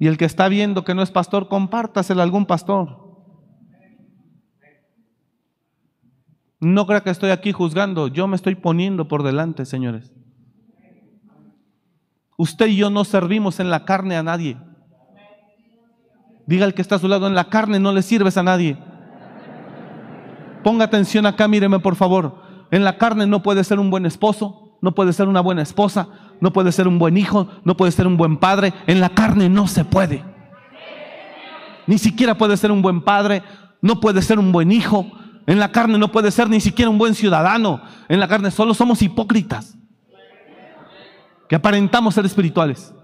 Speaker 2: Y el que está viendo que no es pastor, compártaselo a algún pastor. No crea que estoy aquí juzgando, yo me estoy poniendo por delante, señores. Usted y yo no servimos en la carne a nadie. Diga el que está a su lado, en la carne no le sirves a nadie. Ponga atención acá, míreme por favor. En la carne no puede ser un buen esposo, no puede ser una buena esposa, no puede ser un buen hijo, no puede ser un buen padre. En la carne no se puede. Ni siquiera puede ser un buen padre, no puede ser un buen hijo, en la carne no puede ser ni siquiera un buen ciudadano. En la carne solo somos hipócritas. Que aparentamos ser espirituales.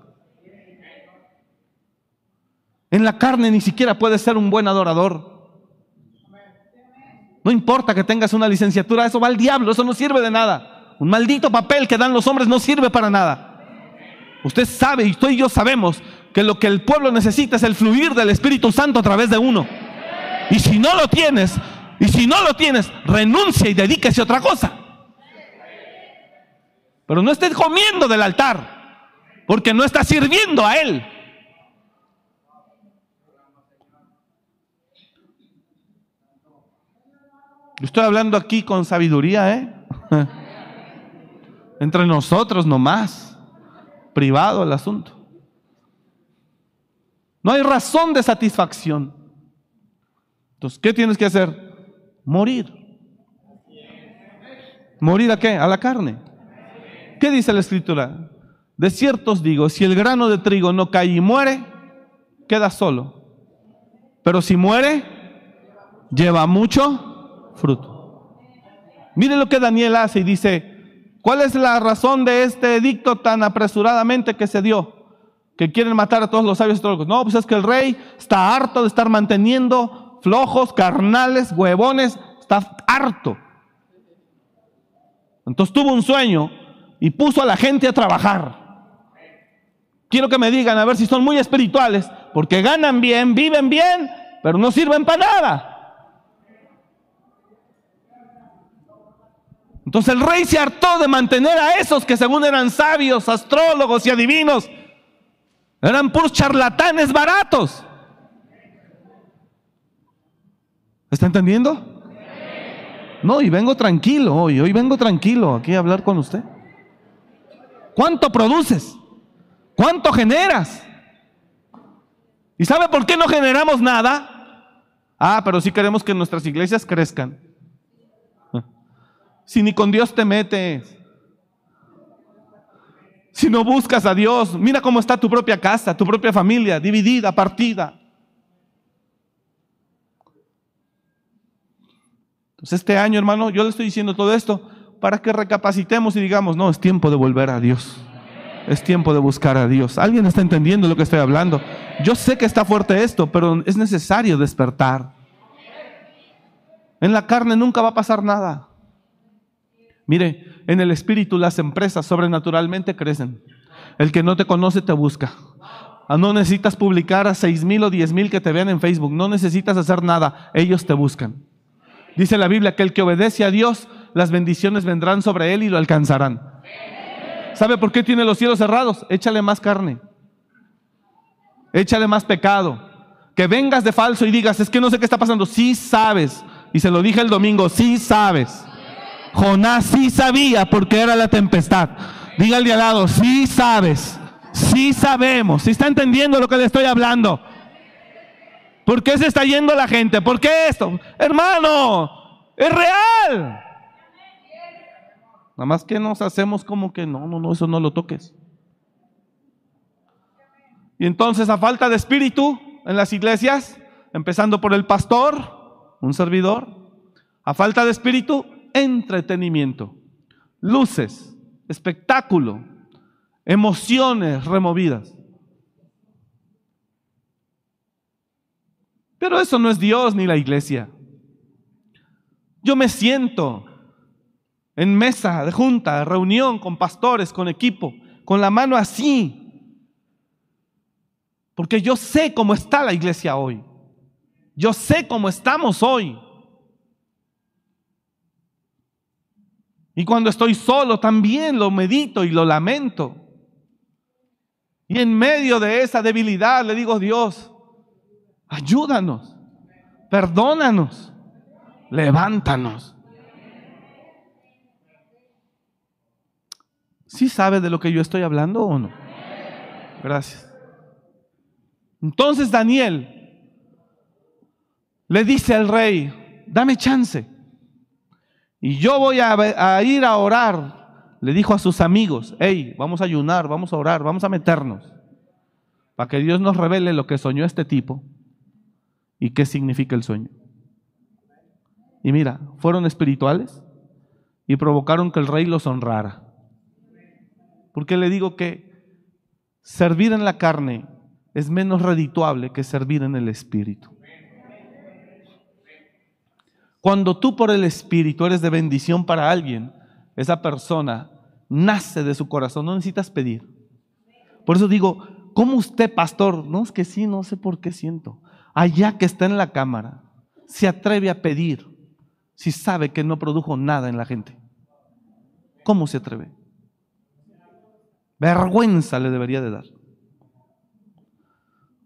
Speaker 2: En la carne ni siquiera puede ser un buen adorador. No importa que tengas una licenciatura, eso va al diablo, eso no sirve de nada. Un maldito papel que dan los hombres no sirve para nada. Usted sabe, y tú y yo sabemos, que lo que el pueblo necesita es el fluir del Espíritu Santo a través de uno. Y si no lo tienes, y si no lo tienes, renuncia y dedíquese a otra cosa. Pero no estés comiendo del altar, porque no estás sirviendo a Él. Estoy hablando aquí con sabiduría, ¿eh? Entre nosotros nomás. Privado el asunto. No hay razón de satisfacción. Entonces, ¿qué tienes que hacer? morir. ¿Morir a qué? A la carne. ¿Qué dice la escritura? De cierto os digo, si el grano de trigo no cae y muere, queda solo. Pero si muere, lleva mucho fruto. Mire lo que Daniel hace y dice, ¿cuál es la razón de este edicto tan apresuradamente que se dio? Que quieren matar a todos los sabios y No, pues es que el rey está harto de estar manteniendo flojos, carnales, huevones, está harto. Entonces tuvo un sueño y puso a la gente a trabajar. Quiero que me digan a ver si son muy espirituales, porque ganan bien, viven bien, pero no sirven para nada. Entonces el rey se hartó de mantener a esos que según eran sabios, astrólogos y adivinos, eran puros charlatanes baratos. ¿Está entendiendo? No, y vengo tranquilo hoy, hoy vengo tranquilo aquí a hablar con usted. ¿Cuánto produces? ¿Cuánto generas? ¿Y sabe por qué no generamos nada? Ah, pero sí queremos que nuestras iglesias crezcan. Si ni con Dios te metes. Si no buscas a Dios, mira cómo está tu propia casa, tu propia familia, dividida, partida. Entonces este año, hermano, yo le estoy diciendo todo esto para que recapacitemos y digamos, no, es tiempo de volver a Dios. Es tiempo de buscar a Dios. ¿Alguien está entendiendo lo que estoy hablando? Yo sé que está fuerte esto, pero es necesario despertar. En la carne nunca va a pasar nada. Mire, en el espíritu las empresas sobrenaturalmente crecen. El que no te conoce te busca. Ah, no necesitas publicar a seis mil o diez mil que te vean en Facebook. No necesitas hacer nada. Ellos te buscan. Dice la Biblia que el que obedece a Dios, las bendiciones vendrán sobre él y lo alcanzarán. ¿Sabe por qué tiene los cielos cerrados? Échale más carne. Échale más pecado. Que vengas de falso y digas, es que no sé qué está pasando. Sí sabes. Y se lo dije el domingo, sí sabes. Jonás sí sabía porque era la tempestad. Diga al de al lado, sí sabes, sí sabemos, si está entendiendo lo que le estoy hablando. ¿Por qué se está yendo la gente? ¿Por qué esto? Hermano, es real. Nada más que nos hacemos como que no, no, no, eso no lo toques. Y entonces a falta de espíritu en las iglesias, empezando por el pastor, un servidor, a falta de espíritu, entretenimiento, luces, espectáculo, emociones removidas. Pero eso no es Dios ni la iglesia. Yo me siento en mesa de junta, reunión con pastores, con equipo, con la mano así, porque yo sé cómo está la iglesia hoy. Yo sé cómo estamos hoy. Y cuando estoy solo también lo medito y lo lamento. Y en medio de esa debilidad le digo, Dios, ayúdanos, perdónanos, levántanos. ¿Sí sabe de lo que yo estoy hablando o no? Gracias. Entonces Daniel le dice al rey, dame chance. Y yo voy a, ir a orar. Le dijo a sus amigos, hey, vamos a ayunar, vamos a orar, vamos a meternos. Para que Dios nos revele lo que soñó este tipo y qué significa el sueño. Y mira, fueron espirituales y provocaron que el rey los honrara. Porque le digo que servir en la carne es menos redituable que servir en el espíritu. Cuando tú por el Espíritu eres de bendición para alguien, esa persona nace de su corazón, no necesitas pedir. Por eso digo, ¿cómo usted, pastor? No, es que sí, no sé por qué siento. Allá que está en la cámara, se atreve a pedir si sabe que no produjo nada en la gente. ¿Cómo se atreve? Vergüenza le debería de dar.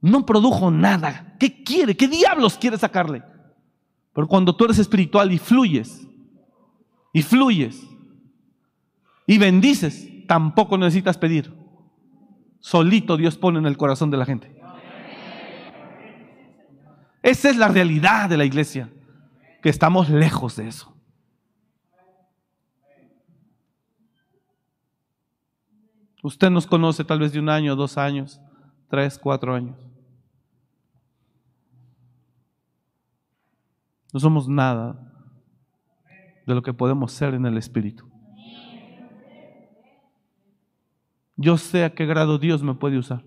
Speaker 2: No produjo nada. ¿Qué quiere? ¿Qué diablos quiere sacarle? Cuando tú eres espiritual y fluyes, y fluyes, y bendices, tampoco necesitas pedir. Solito Dios pone en el corazón de la gente. Esa es la realidad de la iglesia, que estamos lejos de eso. Usted nos conoce tal vez de un año, dos años, tres, cuatro años. No somos nada de lo que podemos ser en el Espíritu. Yo sé a qué grado Dios me puede usar,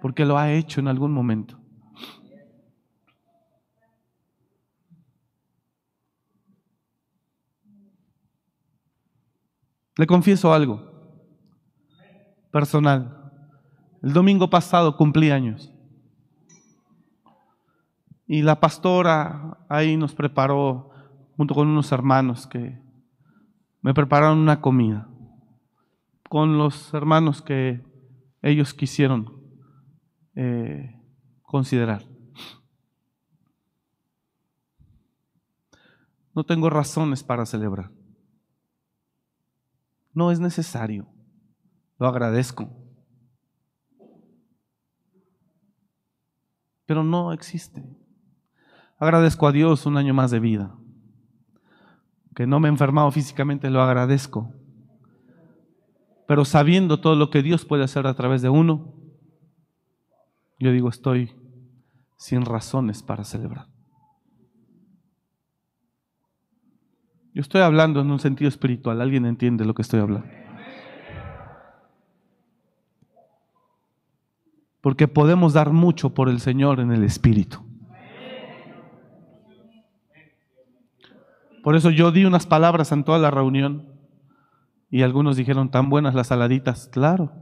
Speaker 2: porque lo ha hecho en algún momento. Le confieso algo personal. El domingo pasado cumplí años. Y la pastora ahí nos preparó, junto con unos hermanos que me prepararon una comida con los hermanos que ellos quisieron eh, considerar. No tengo razones para celebrar. No es necesario. Lo agradezco. Pero no existe. Agradezco a Dios un año más de vida. Que no me he enfermado físicamente, lo agradezco. Pero sabiendo todo lo que Dios puede hacer a través de uno, yo digo, estoy sin razones para celebrar. Yo estoy hablando en un sentido espiritual, ¿alguien entiende lo que estoy hablando? Porque podemos dar mucho por el Señor en el Espíritu. Por eso yo di unas palabras en toda la reunión y algunos dijeron, tan buenas las saladitas. Claro.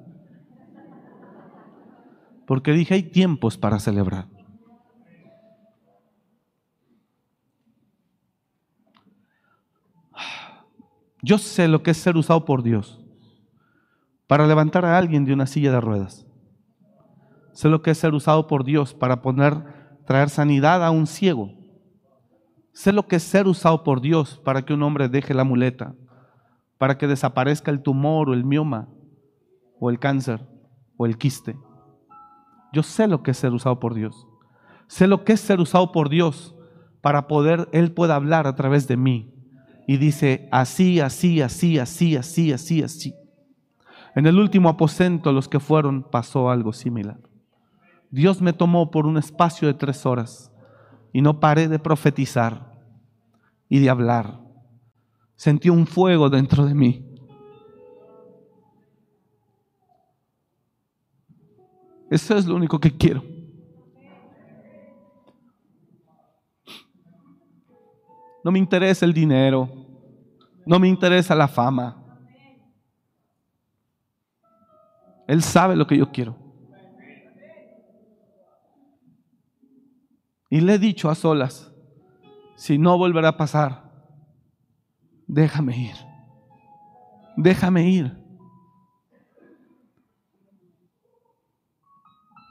Speaker 2: Porque dije, hay tiempos para celebrar. Yo sé lo que es ser usado por Dios para levantar a alguien de una silla de ruedas. Sé lo que es ser usado por Dios para poner, traer sanidad a un ciego. Sé lo que es ser usado por Dios para que un hombre deje la muleta, para que desaparezca el tumor o el mioma o el cáncer o el quiste. Yo sé lo que es ser usado por Dios. Sé lo que es ser usado por Dios para poder, Él pueda hablar a través de mí y dice así, así, así, así, así, así, así. En el último aposento, los que fueron, pasó algo similar. Dios me tomó por un espacio de tres horas y no paré de profetizar y de hablar. Sentí un fuego dentro de mí. Eso es lo único que quiero. No me interesa el dinero. No me interesa la fama. Él sabe lo que yo quiero. Y le he dicho a solas, si no volverá a pasar, déjame ir. Déjame ir.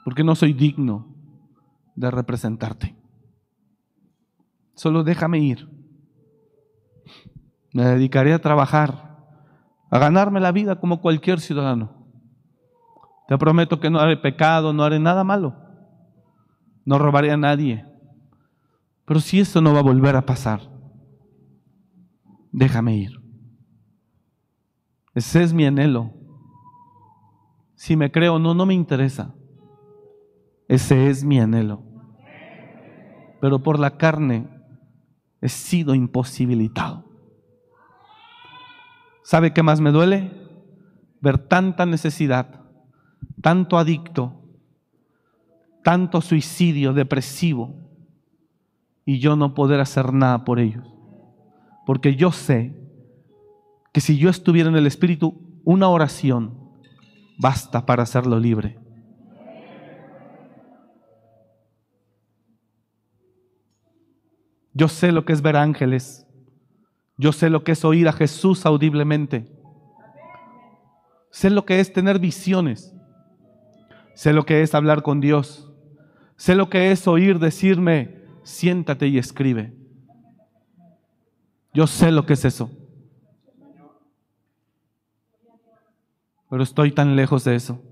Speaker 2: Porque no soy digno de representarte. Solo déjame ir. Me dedicaré a trabajar, a ganarme la vida como cualquier ciudadano. Te prometo que no haré pecado, no haré nada malo. No robaré a nadie. Pero si eso no va a volver a pasar, déjame ir. Ese es mi anhelo. Si me creo no, no me interesa. Ese es mi anhelo. Pero por la carne he sido imposibilitado. ¿Sabe qué más me duele? Ver tanta necesidad, tanto adicto, tanto suicidio depresivo y yo no poder hacer nada por ellos. Porque yo sé que si yo estuviera en el Espíritu, una oración basta para hacerlo libre. Yo sé lo que es ver ángeles yo sé lo que es oír a Jesús audiblemente. Sé lo que es tener visiones. Sé lo que es hablar con Dios. Sé lo que es oír decirme, siéntate y escribe. Yo sé lo que es eso. Pero estoy tan lejos de eso.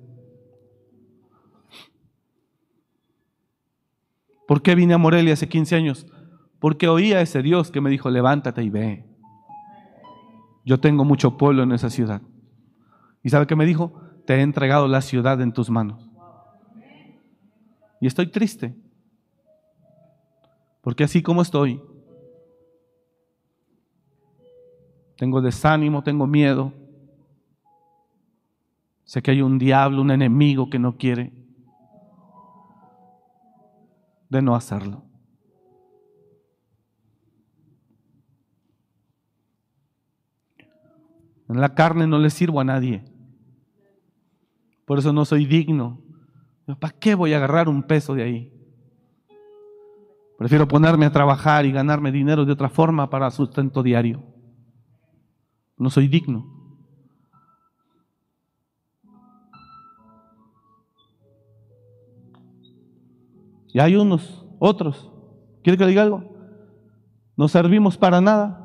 Speaker 2: ¿Por qué vine a Morelia hace 15 años? Porque oía a ese Dios que me dijo, levántate y ve. Yo tengo mucho pueblo en esa ciudad. ¿Y sabe qué me dijo? Te he entregado la ciudad en tus manos. Y estoy triste. Porque así como estoy, tengo desánimo, tengo miedo. Sé que hay un diablo, un enemigo que no quiere de no hacerlo. En la carne no le sirvo a nadie. Por eso no soy digno. ¿Para qué voy a agarrar un peso de ahí? Prefiero ponerme a trabajar y ganarme dinero de otra forma para sustento diario. No soy digno. Y hay unos, otros. ¿Quiere que le diga algo? No servimos para nada.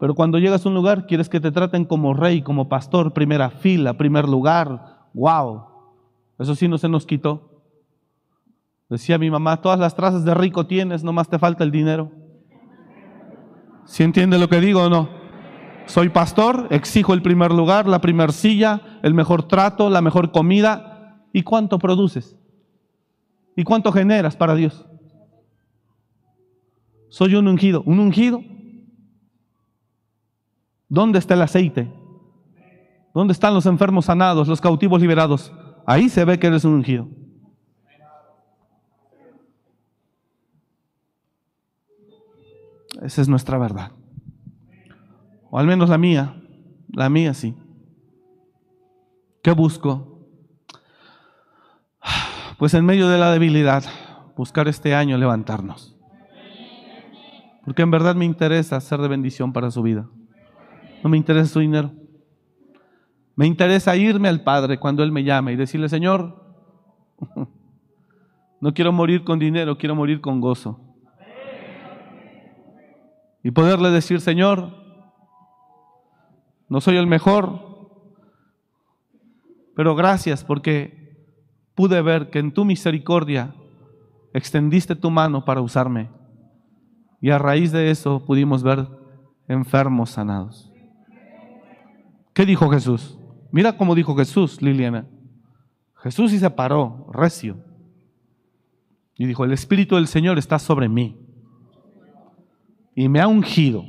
Speaker 2: Pero cuando llegas a un lugar, quieres que te traten como rey, como pastor, primera fila, primer lugar. ¡Wow! Eso sí no se nos quitó. Decía mi mamá, todas las trazas de rico tienes, nomás te falta el dinero. ¿Sí entiende lo que digo o no? Soy pastor, exijo el primer lugar, la primer silla, el mejor trato, la mejor comida. ¿Y cuánto produces? ¿Y cuánto generas para Dios? Soy un ungido. ¿Un ungido? ¿Dónde está el aceite? ¿Dónde están los enfermos sanados, los cautivos liberados? Ahí se ve que eres un ungido. Esa es nuestra verdad. O al menos la mía. La mía sí. ¿Qué busco? Pues en medio de la debilidad, buscar este año levantarnos. Porque en verdad me interesa ser de bendición para su vida. No me interesa su dinero. Me interesa irme al Padre cuando Él me llame y decirle, Señor, no quiero morir con dinero, quiero morir con gozo. Y poderle decir, Señor, no soy el mejor, pero gracias porque pude ver que en tu misericordia extendiste tu mano para usarme. Y a raíz de eso pudimos ver enfermos sanados. ¿Qué dijo Jesús? Mira cómo dijo Jesús, Liliana. Jesús sí se paró, recio. Y dijo, el Espíritu del Señor está sobre mí. Y me ha ungido.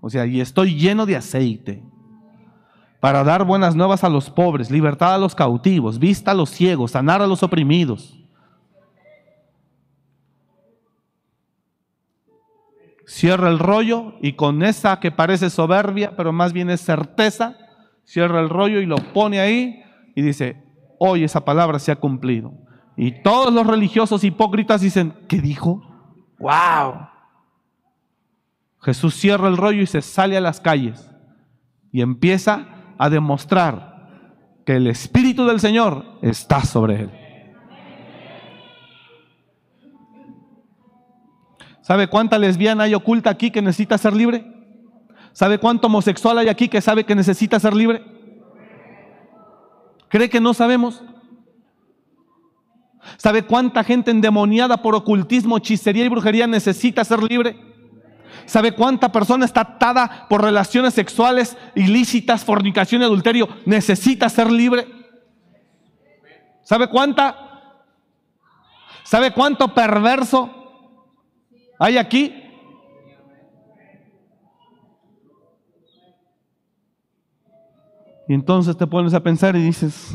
Speaker 2: O sea, y estoy lleno de aceite. Para dar buenas nuevas a los pobres, libertad a los cautivos, vista a los ciegos, sanar a los oprimidos. Cierra el rollo y con esa que parece soberbia, pero más bien es certeza, cierra el rollo y lo pone ahí y dice, hoy esa palabra se ha cumplido. Y todos los religiosos hipócritas dicen, ¿qué dijo? ¡Wow! Jesús cierra el rollo y se sale a las calles y empieza a demostrar que el Espíritu del Señor está sobre él. ¿Sabe cuánta lesbiana hay oculta aquí que necesita ser libre? ¿Sabe cuánto homosexual hay aquí que sabe que necesita ser libre? ¿Cree que no sabemos? ¿Sabe cuánta gente endemoniada por ocultismo, hechicería y brujería necesita ser libre? ¿Sabe cuánta persona está atada por relaciones sexuales ilícitas, fornicación y adulterio necesita ser libre? ¿Sabe cuánta? ¿Sabe cuánto perverso hay aquí? Y entonces te pones a pensar y dices,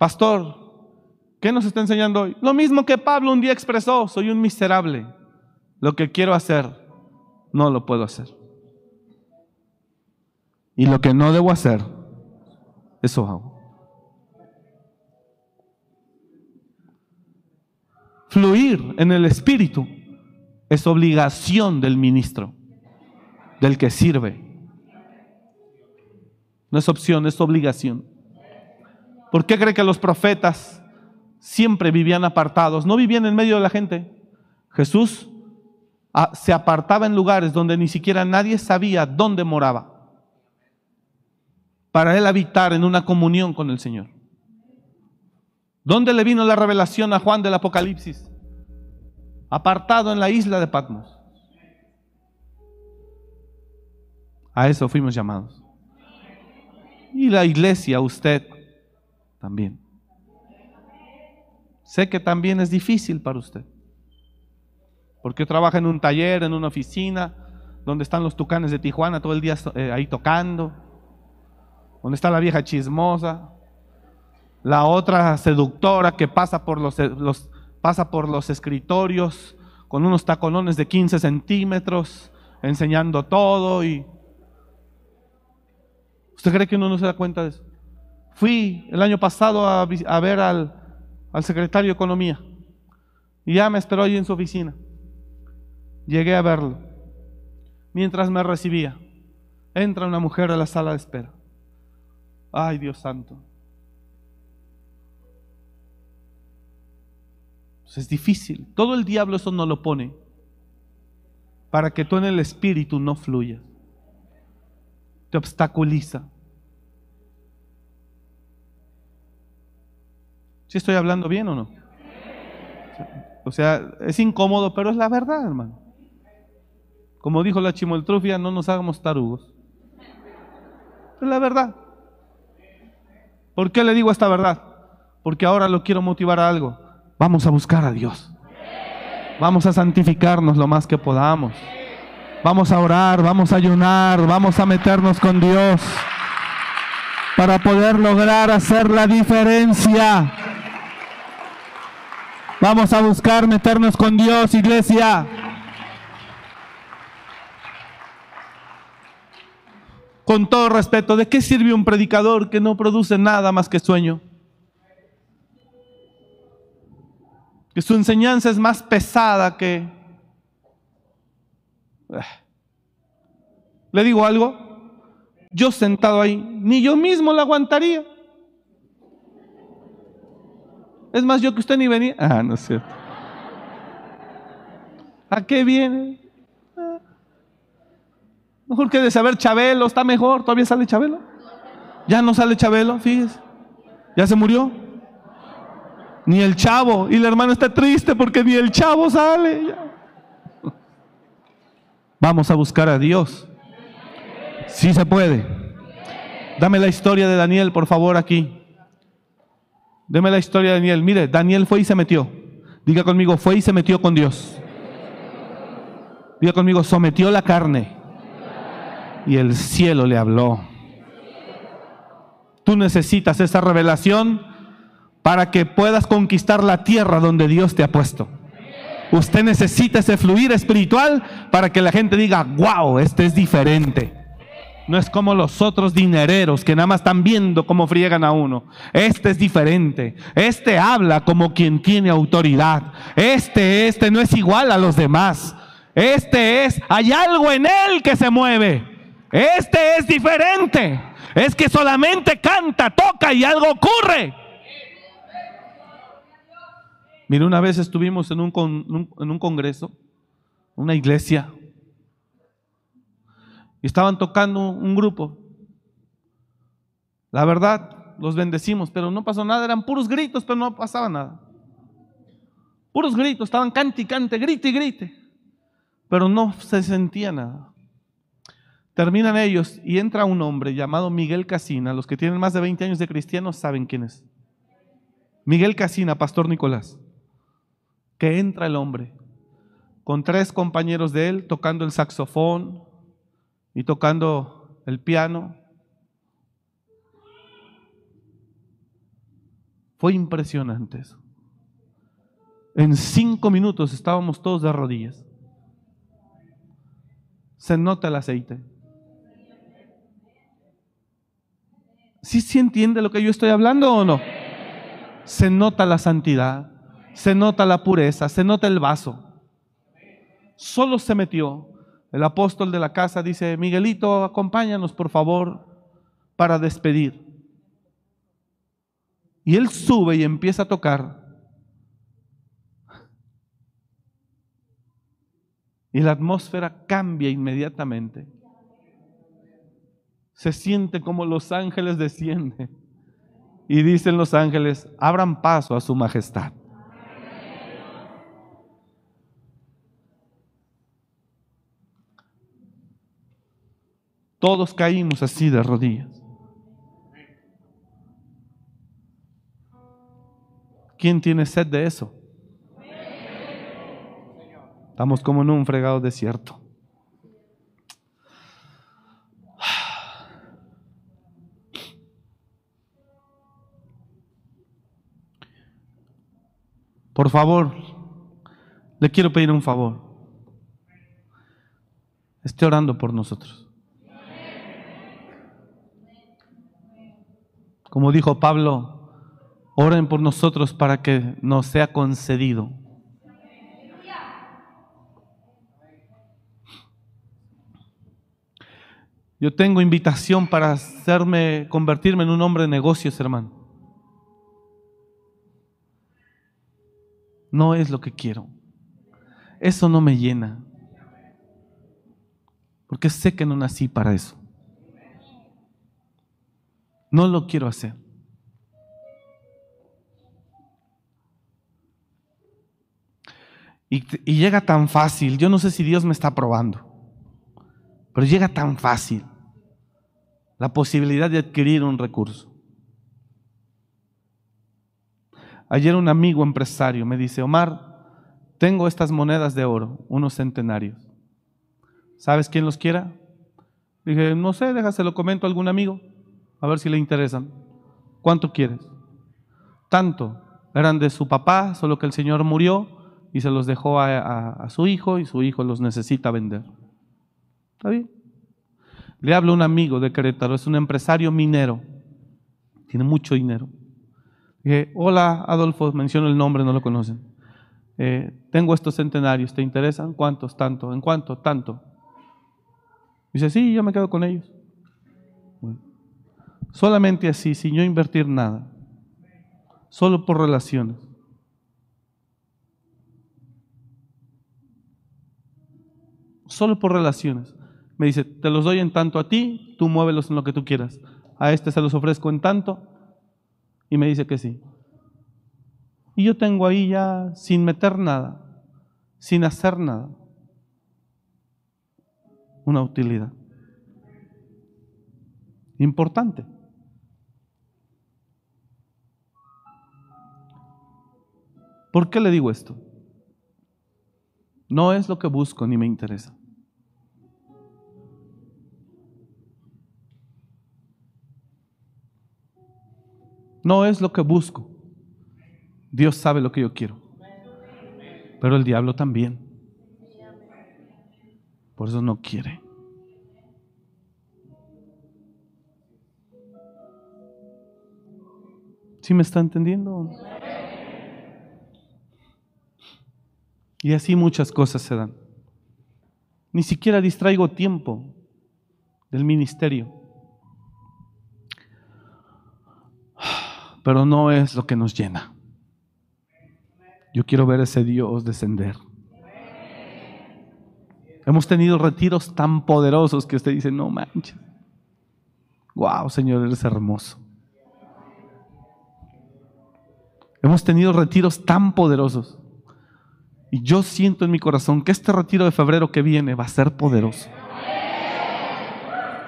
Speaker 2: Pastor, ¿qué nos está enseñando hoy? Lo mismo que Pablo un día expresó, soy un miserable. Lo que quiero hacer, no lo puedo hacer. Y lo que no debo hacer, eso hago. Fluir en el Espíritu es obligación del ministro, del que sirve. No es opción, es obligación. ¿Por qué cree que los profetas siempre vivían apartados? No vivían en medio de la gente. Jesús ah, se apartaba en lugares donde ni siquiera nadie sabía dónde moraba. Para él habitar en una comunión con el Señor. ¿Dónde le vino la revelación a Juan del Apocalipsis? Apartado en la isla de Patmos. A eso fuimos llamados. Y la iglesia, usted, también. Sé que también es difícil para usted. Porque trabaja en un taller, en una oficina, donde están los tucanes de Tijuana todo el día eh, ahí tocando, donde está la vieja chismosa, la otra seductora que pasa por los, los, pasa por los escritorios con unos taconones de 15 centímetros, enseñando todo y... ¿Usted cree que uno no se da cuenta de eso? Fui el año pasado a, ver al, secretario de Economía. Y ya me esperó allí en su oficina. Llegué a verlo. Mientras me recibía, entra una mujer a la sala de espera. Ay, Dios santo. Pues es difícil. Todo el diablo eso no lo pone. Para que tú en el espíritu no fluyas. Te obstaculiza. ¿Sí estoy hablando bien o no? O sea, es incómodo, pero es la verdad, hermano. Como dijo la chimoltrufia, no nos hagamos tarugos. Es la verdad. ¿Por qué le digo esta verdad? Porque ahora lo quiero motivar a algo. Vamos a buscar a Dios. Vamos a santificarnos lo más que podamos. Vamos a orar, vamos a ayunar, vamos a meternos con Dios para poder lograr hacer la diferencia. Vamos a buscar meternos con Dios, iglesia. Con todo respeto, ¿de qué sirve un predicador que no produce nada más que sueño? Que su enseñanza es más pesada que... Ah. ¿Le digo algo? Yo sentado ahí, ni yo mismo la aguantaría. Es más, yo que usted ni venía. Ah, no es cierto. ¿A qué viene? Ah. Mejor que de saber Chabelo, está mejor. ¿Todavía sale Chabelo? Ya no sale Chabelo, fíjese. Ya se murió. Ni el chavo. Y la hermana está triste porque ni el chavo sale. Vamos a buscar a Dios. Sí se puede. Dame la historia de Daniel, por favor, aquí. Deme la historia de Daniel. Mire, Daniel fue y se metió. Diga conmigo, fue y se metió con Dios. Diga conmigo, sometió la carne. Y el cielo le habló. Tú necesitas esa revelación para que puedas conquistar la tierra donde Dios te ha puesto. Usted necesita ese fluir espiritual para que la gente diga, wow, este es diferente. No es como los otros dinereros que nada más están viendo cómo friegan a uno. Este es diferente. Este habla como quien tiene autoridad. Este, este no es igual a los demás. Este es, hay algo en él que se mueve. Este es diferente. Es que solamente canta, toca y algo ocurre. Mire, una vez estuvimos en un, con, en un congreso, una iglesia, y estaban tocando un grupo. La verdad, los bendecimos, pero no pasó nada, eran puros gritos, pero no pasaba nada. Puros gritos, estaban cante y cante, grite y grite, pero no se sentía nada. Terminan ellos y entra un hombre llamado Miguel Casina. Los que tienen más de 20 años de cristianos saben quién es. Miguel Casina, Pastor Nicolás. Que entra el hombre con tres compañeros de él tocando el saxofón, y tocando el piano. Fue impresionante eso. En cinco minutos estábamos todos de rodillas. Se nota el aceite. ¿Sí, sí entiende lo que yo estoy hablando o no? Se nota la santidad, se nota la pureza, se nota el vaso. Solo se metió el apóstol de la casa dice, Miguelito, acompáñanos por favor para despedir. Y él sube y empieza a tocar. Y la atmósfera cambia inmediatamente. Se siente como los ángeles descienden. Y dicen los ángeles, abran paso a su majestad. Todos caímos así de rodillas. ¿Quién tiene sed de eso? Estamos como en un fregado desierto. Por favor, le quiero pedir un favor. Esté orando por nosotros. Como dijo Pablo, oren por nosotros para que nos sea concedido. Yo tengo invitación para hacerme convertirme en un hombre de negocios, hermano. No es lo que quiero. Eso no me llena. Porque sé que no nací para eso. No lo quiero hacer. Y, llega tan fácil. Yo no sé si Dios me está probando. Pero llega tan fácil la posibilidad de adquirir un recurso. Ayer un amigo empresario me dice, Omar, tengo estas monedas de oro, unos centenarios. ¿Sabes quién los quiera? Dije, no sé, déjaselo comento a algún amigo, a ver si le interesan. ¿Cuánto quieres? Tanto. Eran de su papá, solo que el Señor murió y se los dejó a, su hijo y su hijo los necesita vender. ¿Está bien? Le hablo a un amigo de Querétaro, es un empresario minero, tiene mucho dinero. Dije, hola Adolfo, menciono el nombre, no lo conocen. Eh, tengo estos centenarios, ¿te interesan? ¿Cuántos? Tanto. ¿En cuánto? Tanto. Dice, sí, yo me quedo con ellos. Solamente así, sin yo invertir nada, solo por relaciones. Solo por relaciones. Me dice, te los doy en tanto a ti, tú muévelos en lo que tú quieras. A este se los ofrezco en tanto. Y me dice que sí. Y yo tengo ahí ya, sin meter nada, sin hacer nada, una utilidad. Importante. ¿Por qué le digo esto? No es lo que busco ni me interesa. No es lo que busco. Dios sabe lo que yo quiero. Pero el diablo también. Por eso no quiere. ¿Sí me está entendiendo? Y así muchas cosas se dan. Ni siquiera distraigo tiempo del ministerio. Pero no es lo que nos llena. Yo quiero ver ese Dios descender. Hemos tenido retiros tan poderosos que usted dice, no manches. Wow, Señor, eres hermoso. Hemos tenido retiros tan poderosos. Y yo siento en mi corazón que este retiro de febrero que viene va a ser poderoso.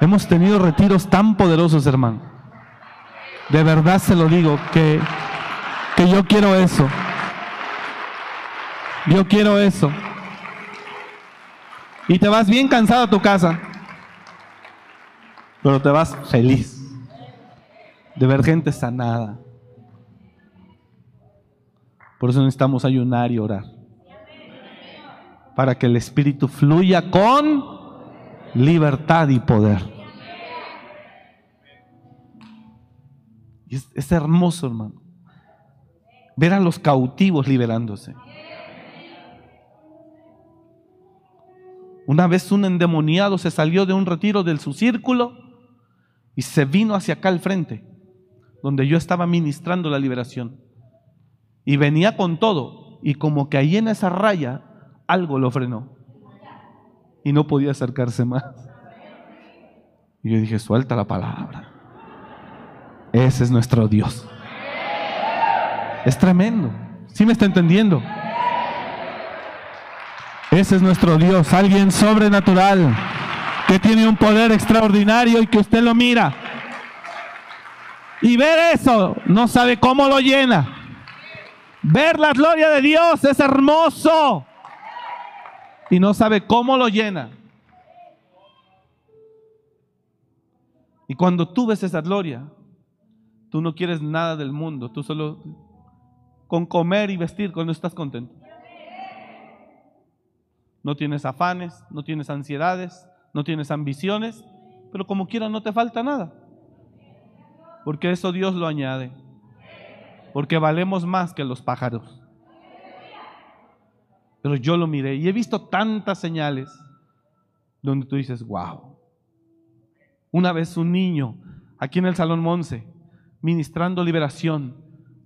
Speaker 2: Hemos tenido retiros tan poderosos, hermano. De verdad se lo digo, que, que yo quiero eso. Yo quiero eso. Y te vas bien cansado a tu casa. Pero te vas feliz de ver gente sanada. Por eso necesitamos ayunar y orar. Para que el Espíritu fluya con libertad y poder. Y es, es hermoso, hermano. Ver a los cautivos liberándose. Una vez un endemoniado se salió de un retiro de su círculo y se vino hacia acá al frente, donde yo estaba ministrando la liberación. Y venía con todo, y como que ahí en esa raya algo lo frenó. Y no podía acercarse más. Y yo dije, suelta la palabra. Ese es nuestro Dios. Es tremendo. ¿Sí me está entendiendo? Ese es nuestro Dios, alguien sobrenatural, que tiene un poder extraordinario y que usted lo mira. Y ver eso, no sabe cómo lo llena. Ver la gloria de Dios es hermoso. Y no sabe cómo lo llena. Y cuando tú ves esa gloria, tú no quieres nada del mundo, tú solo con comer y vestir cuando estás contento. No tienes afanes, no tienes ansiedades, no tienes ambiciones, pero como quiera no te falta nada. Porque eso Dios lo añade. Porque valemos más que los pájaros. Pero yo lo miré y he visto tantas señales donde tú dices, wow. Una vez un niño, aquí en el Salón Monse, ministrando liberación,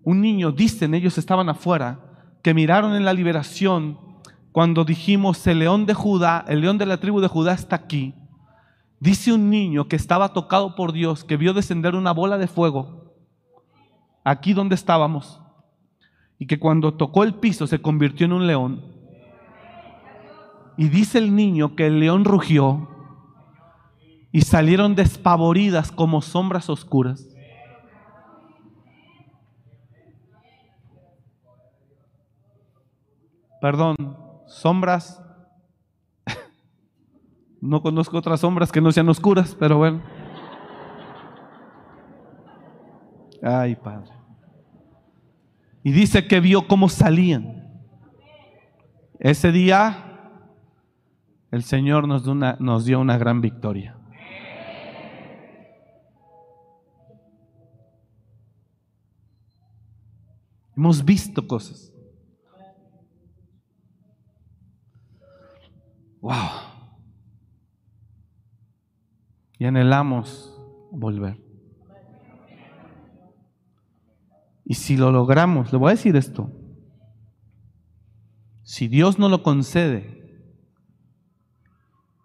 Speaker 2: un niño, dicen, ellos estaban afuera, que miraron en la liberación cuando dijimos, el león de Judá, el león de la tribu de Judá está aquí. Dice un niño que estaba tocado por Dios, que vio descender una bola de fuego, aquí donde estábamos, y que cuando tocó el piso se convirtió en un león. Y dice el niño que el león rugió y salieron despavoridas como sombras oscuras. Perdón, sombras. No conozco otras sombras que no sean oscuras, pero bueno. Ay, Padre. Y dice que vio cómo salían. Ese día el Señor nos dio una, nos dio una gran victoria. Hemos visto cosas. Wow. Y anhelamos volver. Y si lo logramos, le voy a decir esto. Si Dios no lo concede,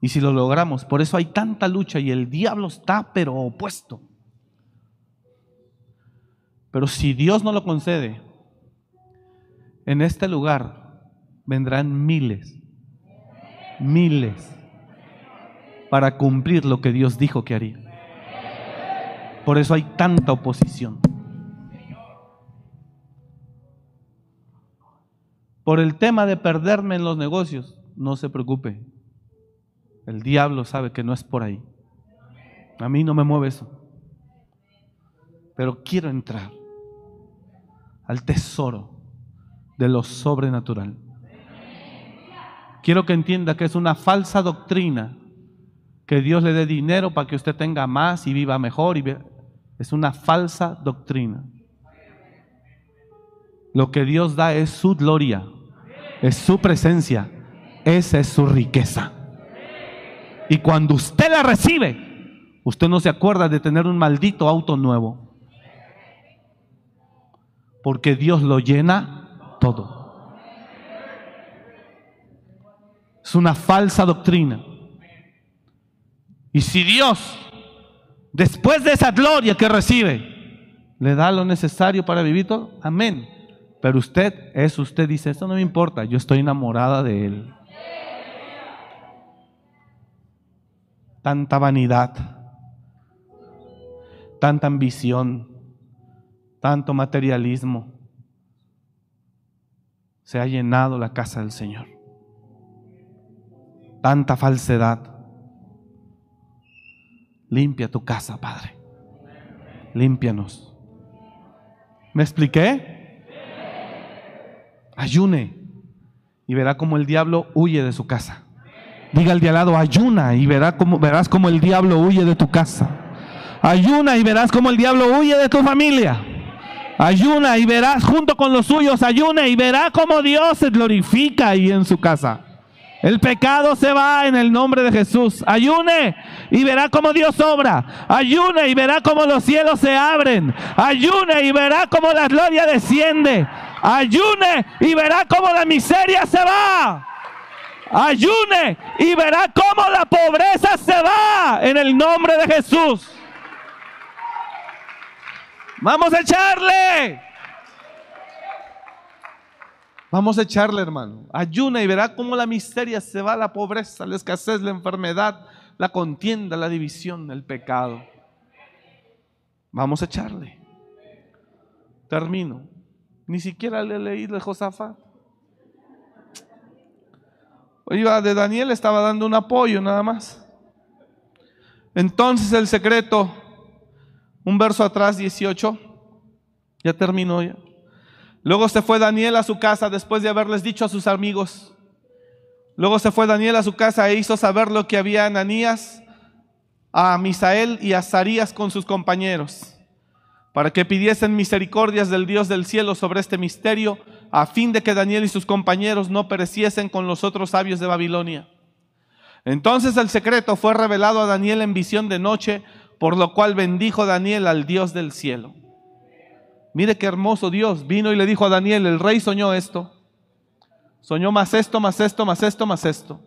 Speaker 2: y si lo logramos, por eso hay tanta lucha y el diablo está pero opuesto. Pero si Dios no lo concede, en este lugar vendrán miles, miles, para cumplir lo que Dios dijo que haría. Por eso hay tanta oposición. Por el tema de perderme en los negocios, no se preocupe. El diablo sabe que no es por ahí. A mí no me mueve eso. Pero quiero entrar al tesoro de lo sobrenatural. Quiero que entienda que es una falsa doctrina que Dios le dé dinero para que usted tenga más y viva mejor. Y Es una falsa doctrina. Lo que Dios da es su gloria, es su presencia, esa es su riqueza. Y cuando usted la recibe, usted no se acuerda de tener un maldito auto nuevo. Porque Dios lo llena todo. Es una falsa doctrina. Y si Dios, después de esa gloria que recibe, le da lo necesario para vivir todo, amén. Pero usted es, usted dice, esto no me importa, yo estoy enamorada de Él. Tanta vanidad, tanta ambición, tanto materialismo. Se ha llenado la casa del Señor. Tanta falsedad. Limpia tu casa, Padre. Límpianos. ¿Me expliqué? Ayune y verá como el diablo huye de su casa. Diga al de al lado, ayuna y verá como, verás como el diablo huye de tu casa. Ayuna y verás como el diablo huye de tu familia. Ayuna y verás junto con los suyos, ayuna y verá como Dios se glorifica ahí en su casa. El pecado se va en el nombre de Jesús. Ayune y verá cómo Dios obra. Ayune y verá cómo los cielos se abren. Ayune y verá cómo la gloria desciende. Ayune y verá cómo la miseria se va. Ayune y verá cómo la pobreza se va en el nombre de Jesús. Vamos a echarle. Vamos a echarle, hermano. Ayuna y verá cómo la miseria se va, la pobreza, la escasez, la enfermedad, la contienda, la división, el pecado. Vamos a echarle. Termino. Ni siquiera le leí de Josafat. Iba de Daniel estaba dando un apoyo nada más. Entonces el secreto, un verso atrás, 18, ya terminó ya. Luego se fue Daniel a su casa después de haberles dicho a sus amigos. Luego se fue Daniel a su casa e hizo saber lo que había Ananías, a Misael y a Sarías con sus compañeros, para que pidiesen misericordias del Dios del cielo sobre este misterio, a fin de que Daniel y sus compañeros no pereciesen con los otros sabios de Babilonia. Entonces el secreto fue revelado a Daniel en visión de noche, por lo cual bendijo Daniel al Dios del cielo. Mire qué hermoso Dios. Vino y le dijo a Daniel, el rey soñó esto. Soñó más esto, más esto, más esto, más esto.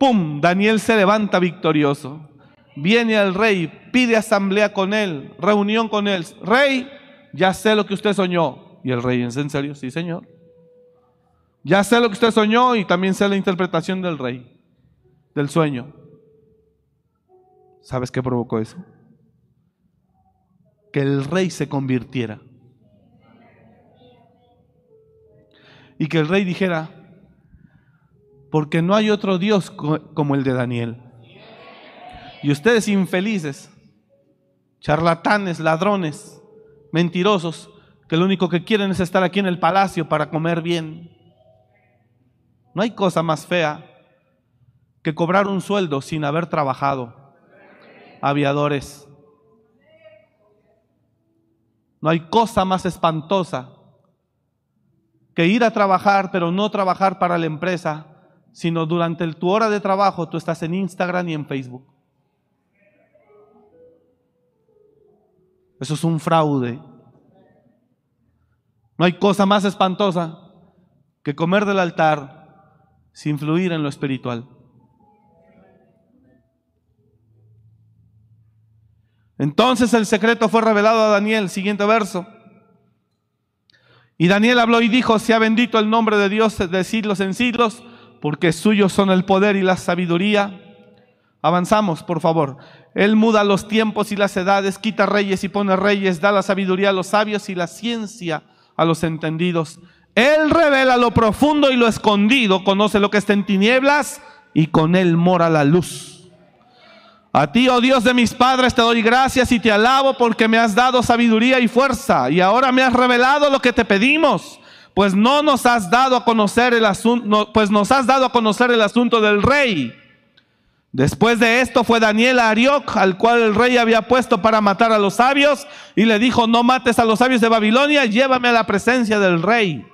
Speaker 2: ¡Pum! Daniel se levanta victorioso. Viene al rey, pide asamblea con él, reunión con él. Rey, ya sé lo que usted soñó. Y el rey, ¿es en serio? Sí, señor. Ya sé lo que usted soñó y también sé la interpretación del rey, del sueño. ¿Sabes qué provocó eso? Que el rey se convirtiera. Y que el rey dijera, porque no hay otro Dios como el de Daniel. Y ustedes infelices, charlatanes, ladrones, mentirosos, que lo único que quieren es estar aquí en el palacio para comer bien. No hay cosa más fea que cobrar un sueldo sin haber trabajado. Aviadores. No hay cosa más espantosa que ir a trabajar, pero no trabajar para la empresa, sino durante tu hora de trabajo tú estás en Instagram y en Facebook. Eso es un fraude. No hay cosa más espantosa que comer del altar sin fluir en lo espiritual. Entonces el secreto fue revelado a Daniel, siguiente verso. Y Daniel habló y dijo, sea bendito el nombre de Dios de siglos en siglos, porque suyos son el poder y la sabiduría. Avanzamos, por favor. Él muda los tiempos y las edades, quita reyes y pone reyes, da la sabiduría a los sabios y la ciencia a los entendidos. Él revela lo profundo y lo escondido, conoce lo que está en tinieblas y con él mora la luz. A ti, oh Dios de mis padres, te doy gracias y te alabo porque me has dado sabiduría y fuerza y ahora me has revelado lo que te pedimos, pues no nos has dado a conocer el asunto, pues nos has dado a conocer el asunto del rey. Después de esto fue Daniel a Arioc, al cual el rey había puesto para matar a los sabios, y le dijo, no mates a los sabios de Babilonia, llévame a la presencia del rey.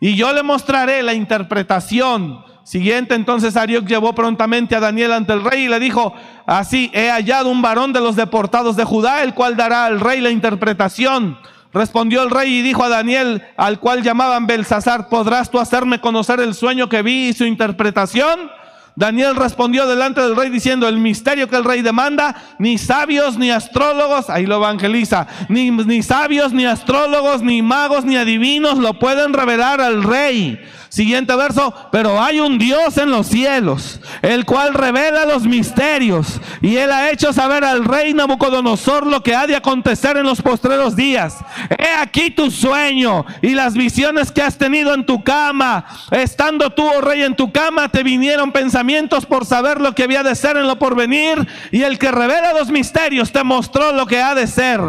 Speaker 2: Y yo le mostraré la interpretación Siguiente, entonces Arioc llevó prontamente a Daniel ante el rey y le dijo, así he hallado un varón de los deportados de Judá, el cual dará al rey la interpretación. Respondió el rey y dijo a Daniel, al cual llamaban Belsasar, ¿podrás tú hacerme conocer el sueño que vi y su interpretación? Daniel respondió delante del rey diciendo, el misterio que el rey demanda, ni sabios ni astrólogos, ahí lo evangeliza, ni, ni sabios ni astrólogos, ni magos ni adivinos lo pueden revelar al rey Siguiente verso, pero hay un Dios en los cielos, el cual revela los misterios, y él ha hecho saber al rey Nabucodonosor lo que ha de acontecer en los postreros días. He aquí tu sueño y las visiones que has tenido en tu cama. Estando tú, oh rey, en tu cama, te vinieron pensamientos por saber lo que había de ser en lo porvenir, y el que revela los misterios te mostró lo que ha de ser.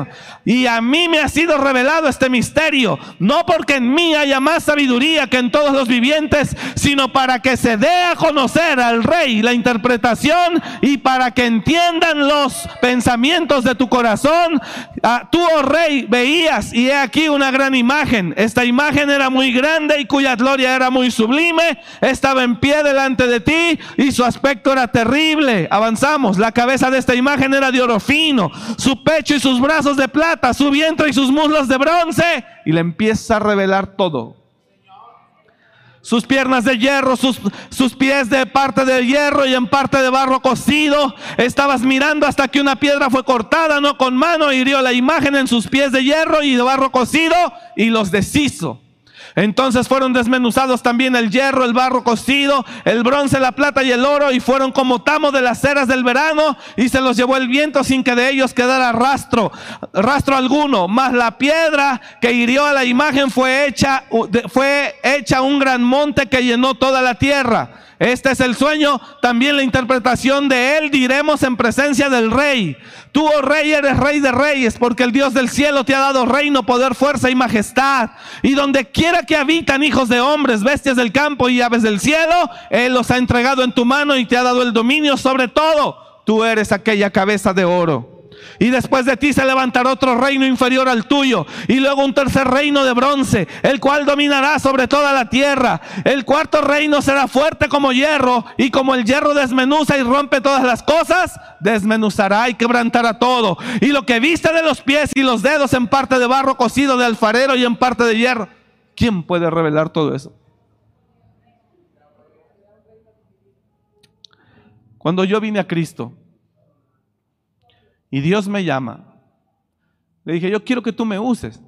Speaker 2: Y a mí me ha sido revelado este misterio, no porque en mí haya más sabiduría que en todos los vivientes, sino para que se dé a conocer al rey la interpretación y para que entiendan los pensamientos de tu corazón. Ah, tú, oh rey, veías y he aquí una gran imagen. Esta imagen era muy grande y cuya gloria era muy sublime. Estaba en pie delante de ti y su aspecto era terrible. Avanzamos. La cabeza de esta imagen era de oro fino, su pecho y sus brazos de plata su vientre y sus muslos de bronce. Y le empieza a revelar todo. Sus piernas de hierro, sus, sus pies de parte de hierro y en parte de barro cocido. Estabas mirando hasta que una piedra fue cortada, no con mano, hirió la imagen en sus pies de hierro y de barro cocido y los deshizo. Entonces fueron desmenuzados también el hierro, el barro cocido, el bronce, la plata y el oro, y fueron como tamo de las ceras del verano, y se los llevó el viento sin que de ellos quedara rastro, rastro alguno. Mas la piedra que hirió a la imagen fue hecha, fue hecha un gran monte que llenó toda la tierra. Este es el sueño, también la interpretación de él diremos en presencia del rey. Tú, oh rey, eres rey de reyes, porque el Dios del cielo te ha dado reino, poder, fuerza y majestad. Y donde quiera que habitan hijos de hombres, bestias del campo y aves del cielo, Él los ha entregado en tu mano y te ha dado el dominio sobre todo. Tú eres aquella cabeza de oro. Y después de ti se levantará otro reino inferior al tuyo. Y luego un tercer reino de bronce, el cual dominará sobre toda la tierra. El cuarto reino será fuerte como hierro. Y como el hierro desmenuza y rompe todas las cosas, desmenuzará y quebrantará todo. Y lo que viste de los pies y los dedos en parte de barro cocido de alfarero y en parte de hierro. ¿Quién puede revelar todo eso? Cuando yo vine a Cristo y Dios me llama, le dije, yo quiero que tú me uses.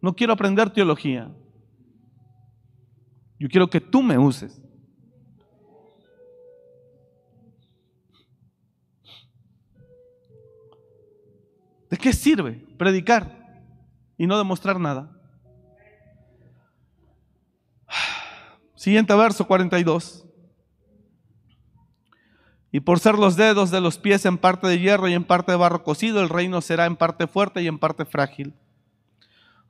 Speaker 2: No quiero aprender teología. Yo quiero que tú me uses. ¿De qué sirve predicar y no demostrar nada? Siguiente verso 42. Y por ser los dedos de los pies en parte de hierro y en parte de barro cocido, el reino será en parte fuerte y en parte frágil.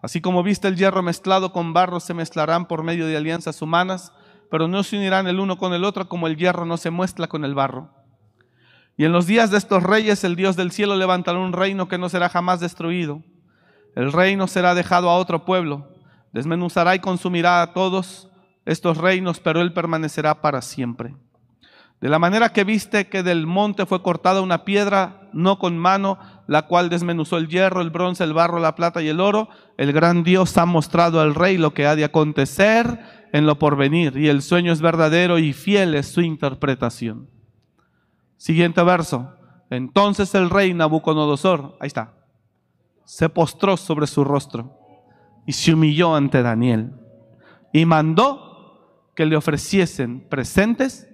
Speaker 2: Así como viste el hierro mezclado con barro, se mezclarán por medio de alianzas humanas, pero no se unirán el uno con el otro como el hierro no se mezcla con el barro. Y en los días de estos reyes, el Dios del cielo levantará un reino que no será jamás destruido. El reino será dejado a otro pueblo, desmenuzará y consumirá a todos estos reinos, pero él permanecerá para siempre. De la manera que viste que del monte fue cortada una piedra, no con mano, la cual desmenuzó el hierro, el bronce, el barro, la plata y el oro, el gran Dios ha mostrado al rey lo que ha de acontecer en lo porvenir, y el sueño es verdadero y fiel es su interpretación. Siguiente verso. Entonces el rey Nabucodonosor, ahí está, se postró sobre su rostro y se humilló ante Daniel y mandó que le ofreciesen presentes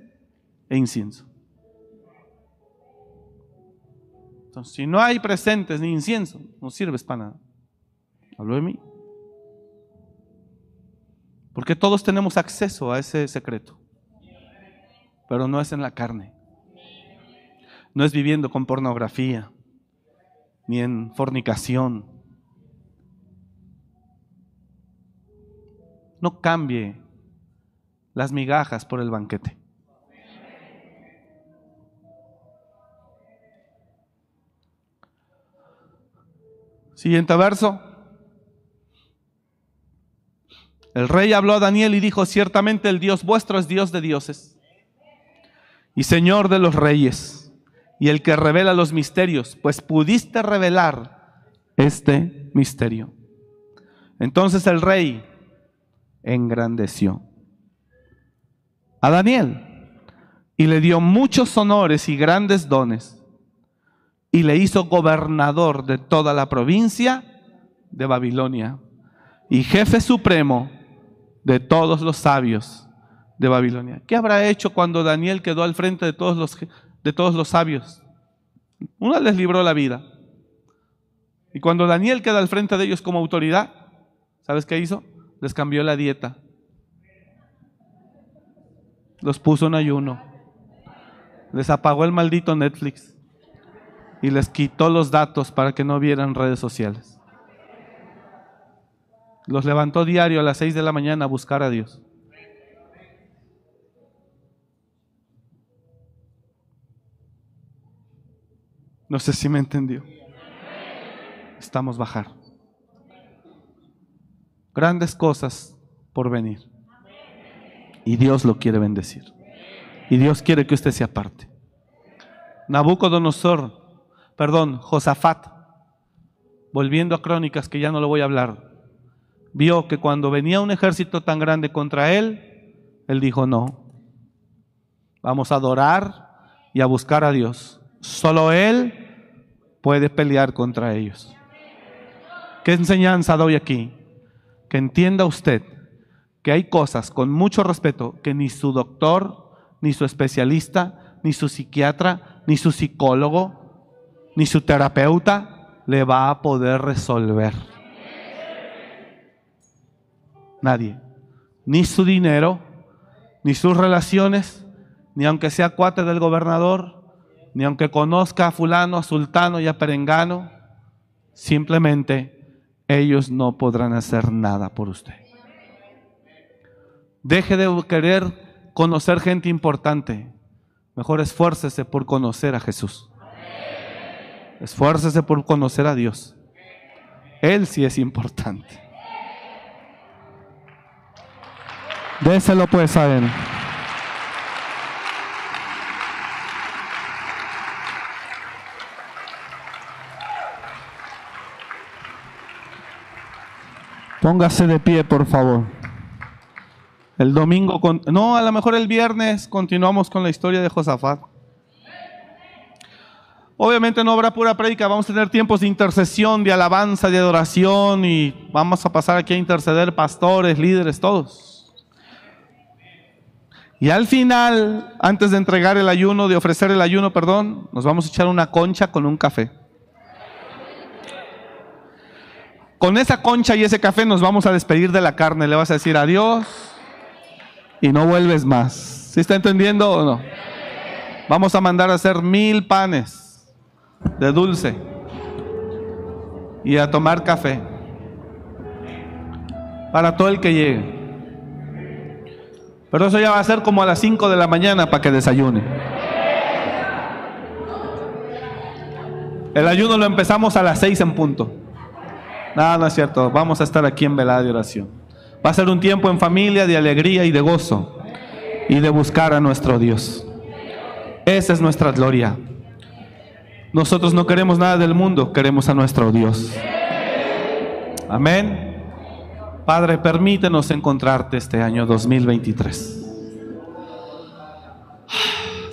Speaker 2: e incienso. Entonces, si no hay presentes ni incienso, no sirves para nada. Habló de mí. Porque todos tenemos acceso a ese secreto. Pero no es en la carne. No es viviendo con pornografía, ni en fornicación. No cambie las migajas por el banquete. Siguiente verso. El rey habló a Daniel y dijo, ciertamente el Dios vuestro es Dios de dioses y Señor de los reyes y el que revela los misterios, pues pudiste revelar este misterio. Entonces el rey engrandeció a Daniel y le dio muchos honores y grandes dones y le hizo gobernador de toda la provincia de Babilonia y jefe supremo de todos los sabios de Babilonia. ¿Qué habrá hecho cuando Daniel quedó al frente de todos los, de todos los sabios? Uno les libró la vida. Y cuando Daniel queda al frente de ellos como autoridad, ¿sabes qué hizo? Les cambió la dieta. Los puso en ayuno. Les apagó el maldito Netflix y les quitó los datos para que no vieran redes sociales. Los levantó diario a las 6 de la mañana a buscar a Dios. No sé si me entendió. Estamos bajar. Grandes cosas por venir. Y Dios lo quiere bendecir. Y Dios quiere que usted sea parte. Nabucodonosor perdón, Josafat, volviendo a crónicas que ya no lo voy a hablar, vio que cuando venía un ejército tan grande contra él, él dijo, no, vamos a adorar y a buscar a Dios. Solo Él puede pelear contra ellos. ¿Qué enseñanza doy aquí? Que entienda usted que hay cosas con mucho respeto que ni su doctor, ni su especialista, ni su psiquiatra, ni su psicólogo, ni su terapeuta le va a poder resolver. Nadie. Ni su dinero, ni sus relaciones, ni aunque sea cuate del gobernador, ni aunque conozca a fulano, a sultano y a perengano, simplemente ellos no podrán hacer nada por usted. Deje de querer conocer gente importante. Mejor esfuércese por conocer a Jesús. Esfuércese por conocer a Dios. Él sí es importante. Déselo pues a Él. Póngase de pie, por favor. El domingo, con... no, a lo mejor el viernes continuamos con la historia de Josafat. Obviamente no habrá pura prédica, vamos a tener tiempos de intercesión, de alabanza, de adoración y vamos a pasar aquí a interceder pastores, líderes, todos. Y al final, antes de entregar el ayuno, de ofrecer el ayuno, perdón, nos vamos a echar una concha con un café. Con esa concha y ese café nos vamos a despedir de la carne. Le vas a decir adiós y no vuelves más. ¿Sí está entendiendo o no? Vamos a mandar a hacer mil panes de dulce y a tomar café para todo el que llegue. Pero eso ya va a ser como a las 5 de la mañana para que desayune. El ayuno lo empezamos a las 6 en punto. No, no es cierto. Vamos a estar aquí en velada de oración. Va a ser un tiempo en familia de alegría y de gozo y de buscar a nuestro Dios. Esa es nuestra gloria. Nosotros no queremos nada del mundo, queremos a nuestro Dios. Amén. Padre, permítenos encontrarte este año 2023.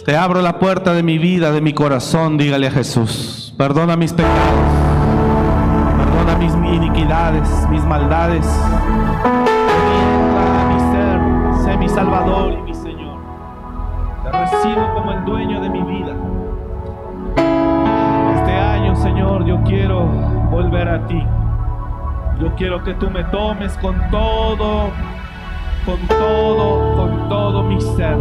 Speaker 2: Te abro la puerta de mi vida, de mi corazón, dígale a Jesús. Perdona mis pecados mis iniquidades, mis maldades. Sé mi Salvador quiero volver a ti. Yo quiero que tú me tomes con todo, con todo, con todo mi ser.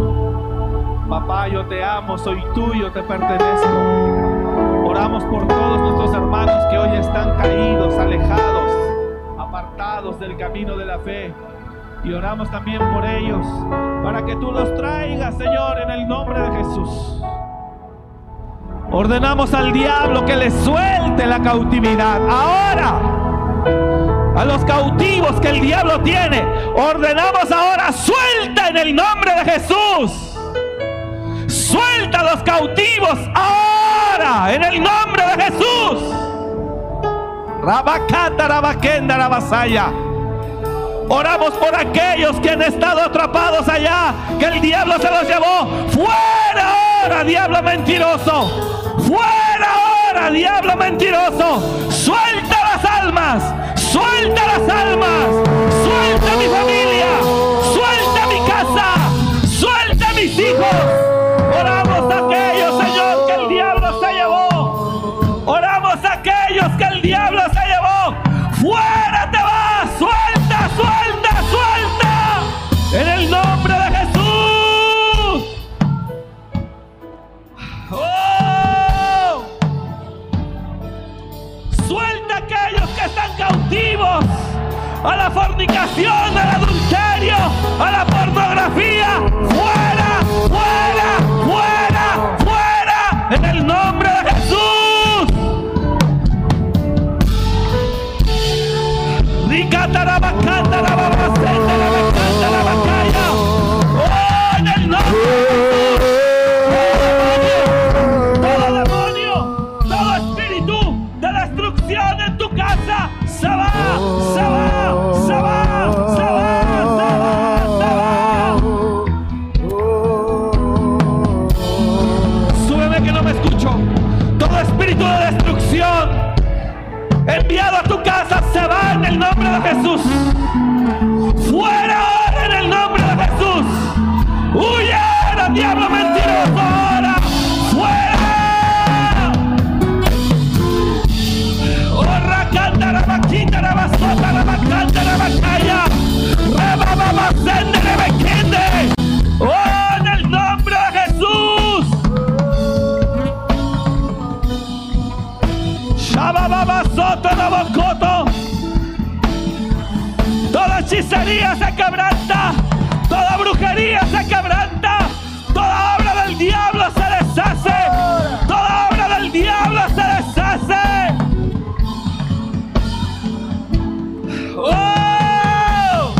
Speaker 2: Papá, yo te amo, soy tuyo, te pertenezco. Oramos por todos nuestros hermanos que hoy están caídos, alejados, apartados del camino de la fe. Y oramos también por ellos, para que tú los traigas, Señor, en el nombre de Jesús. Ordenamos al diablo que le suelte la cautividad. Ahora, a los cautivos que el diablo tiene, ordenamos ahora, suelta en el nombre de Jesús. Suelta a los cautivos ahora en el nombre de Jesús. Oramos por aquellos que han estado atrapados allá, que el diablo se los llevó. Fuera ahora, diablo mentiroso. Fuera ahora, diablo mentiroso. Suelta las almas. Suelta las almas. Suelta mi familia. Suelta mi casa. Suelta mis hijos. A la fornicación, al adulterio, a la pornografía. Fuera, de destrucción enviado a tu casa se va en el nombre de Jesús. Fuera brujería se quebranta, toda brujería se quebranta, toda obra del diablo se deshace, toda obra del diablo se deshace. ¡Oh!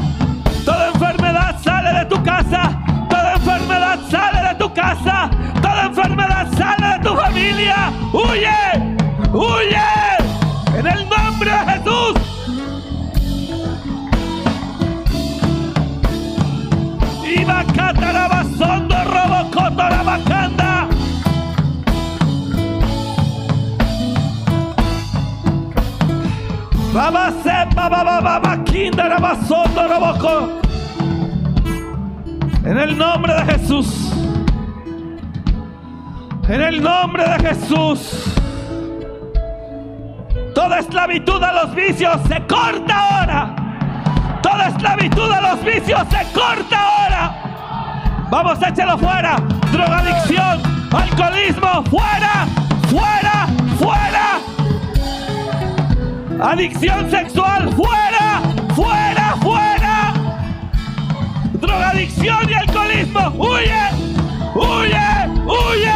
Speaker 2: Toda enfermedad sale de tu casa, toda enfermedad sale de tu casa, toda enfermedad sale de tu familia. ¡Huye! En el nombre de Jesús. En el nombre de Jesús. Toda esclavitud a los vicios se corta ahora. Toda esclavitud a los vicios se corta ahora. Vamos, échalo fuera. Drogadicción, alcoholismo, fuera, fuera, fuera. Adicción sexual, fuera, fuera, fuera. Drogadicción y alcoholismo, huye, huye, huye.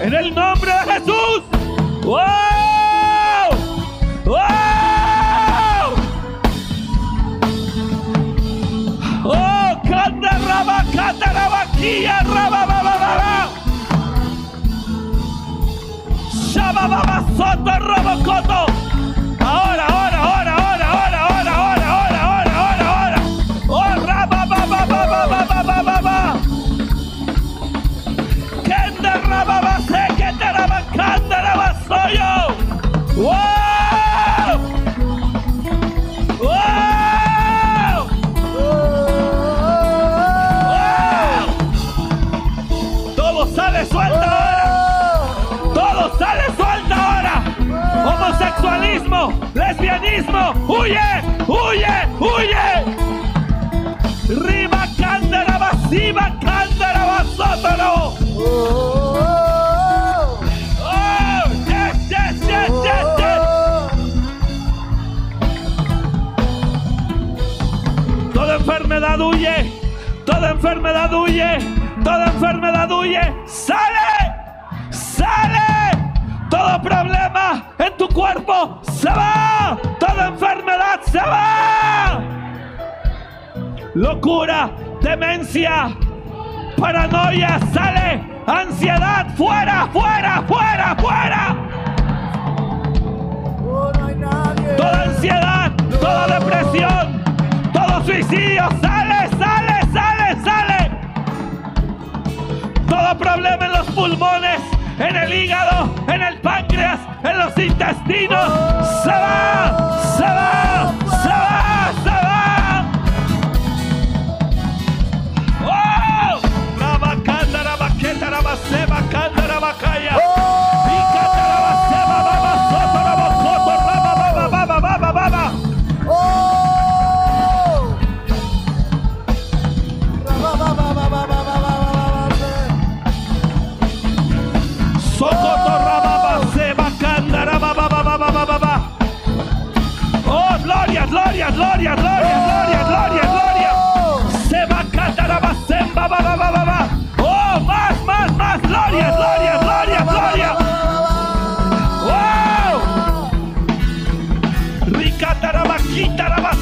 Speaker 2: En el nombre de Jesús. ¡Wow! ¡Wow! ¡Oh! ¡Canta raba, canta raba, kia, raba, baba, baba! ¡Shaba, baba, soto, robo, coto! Huye, huye, huye. Riba cándara masiva, cándara basótoro. Oh, yes, yes, yes, yes, yes. Toda enfermedad huye, toda enfermedad huye, toda enfermedad huye. ¡Sale! ¡Sale! Todo problema en tu cuerpo se va. Toda enfermedad se va. Locura, demencia, paranoia, sale. Ansiedad, fuera, fuera, fuera, fuera. Toda ansiedad, toda depresión, todo suicidio, sale, sale, sale, sale. Todo problema en los pulmones, en el hígado, en el páncreas, en los intestinos, se va, se va, glória, glória, glória, glória, glória, glória. Seba cataraba, semba, babá, Oh, mais, mais, mais, glória, glória, glória, glória. Uau! Ricataraba, quitaraba,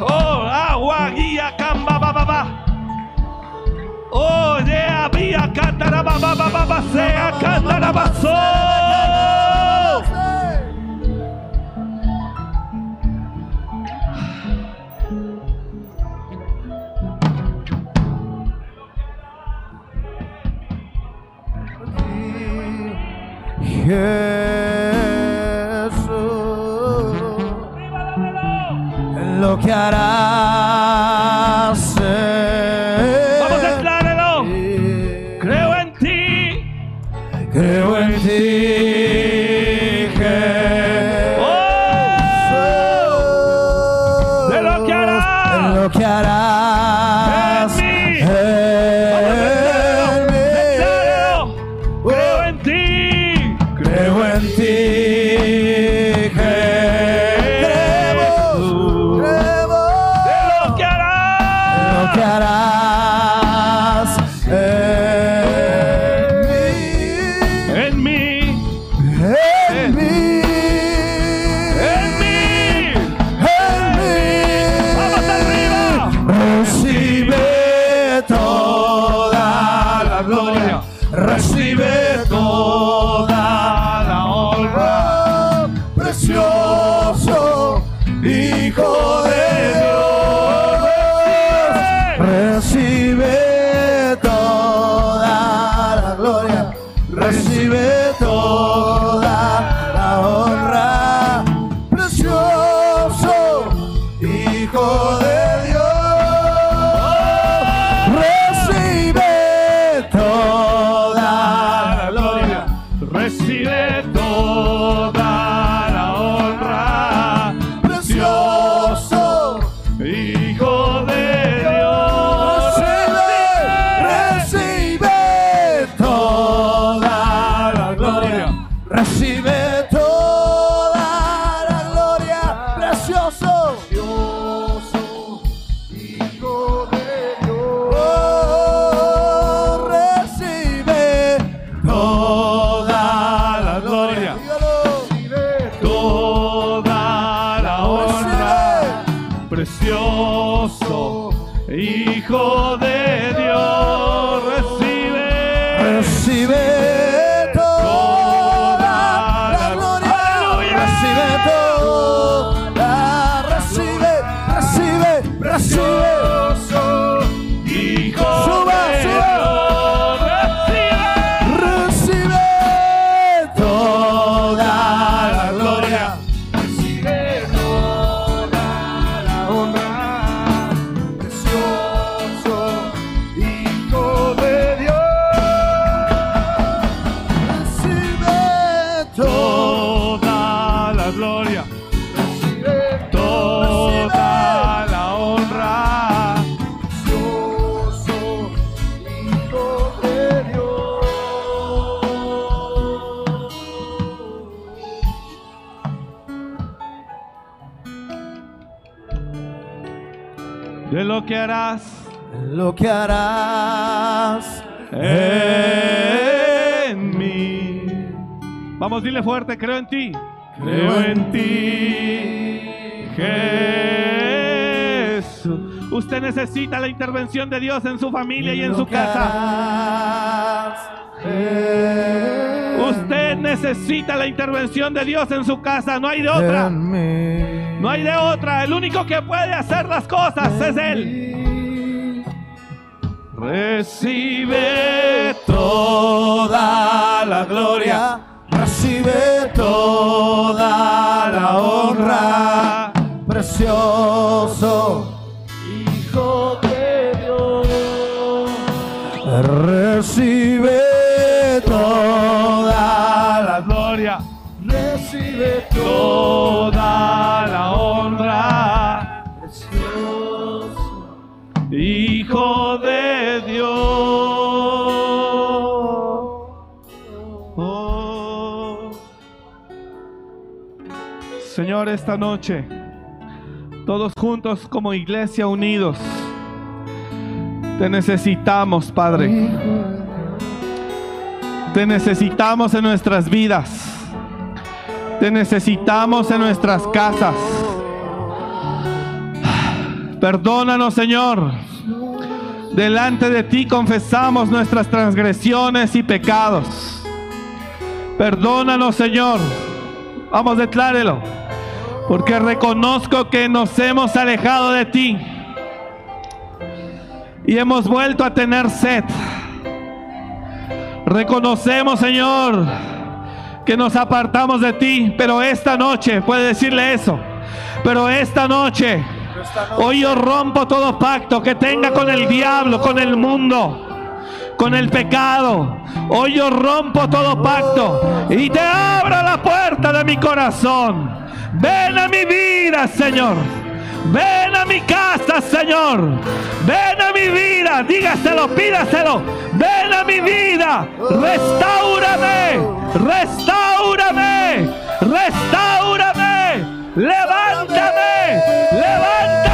Speaker 2: Oh, agua guía
Speaker 3: camba baba.
Speaker 2: Oh, de
Speaker 3: abía
Speaker 2: cantaraba baba baba sea
Speaker 3: cantaraba sol. Jesús, lo que harás.
Speaker 2: Intervención de Dios en su familia y en su casa. Usted necesita la intervención de Dios en su casa. No hay de otra. No hay de otra. El único que puede hacer las cosas es Él. Recibe
Speaker 3: toda la gloria, recibe toda
Speaker 2: Señor, esta noche, todos juntos como iglesia unidos, te necesitamos, Padre. Te necesitamos en nuestras vidas. Te necesitamos en nuestras casas. Perdónanos, Señor. Delante de ti confesamos nuestras transgresiones y pecados. Perdónanos, Señor. Vamos, declárelo. Porque reconozco que nos hemos alejado de ti. Y hemos vuelto a tener sed. Reconocemos, Señor, que nos apartamos de ti. Pero esta noche, puede decirle eso. Pero esta noche Hoy yo rompo todo pacto que tenga con el diablo, con el mundo, con el pecado. Hoy yo rompo todo pacto y te abro la puerta de mi corazón. Ven a mi vida, Señor. Ven a mi casa, Señor. Ven a mi vida. Dígaselo, pídaselo. Ven a mi vida. Restaurame. Restaurame. Restaurame. Levántame. Levántame.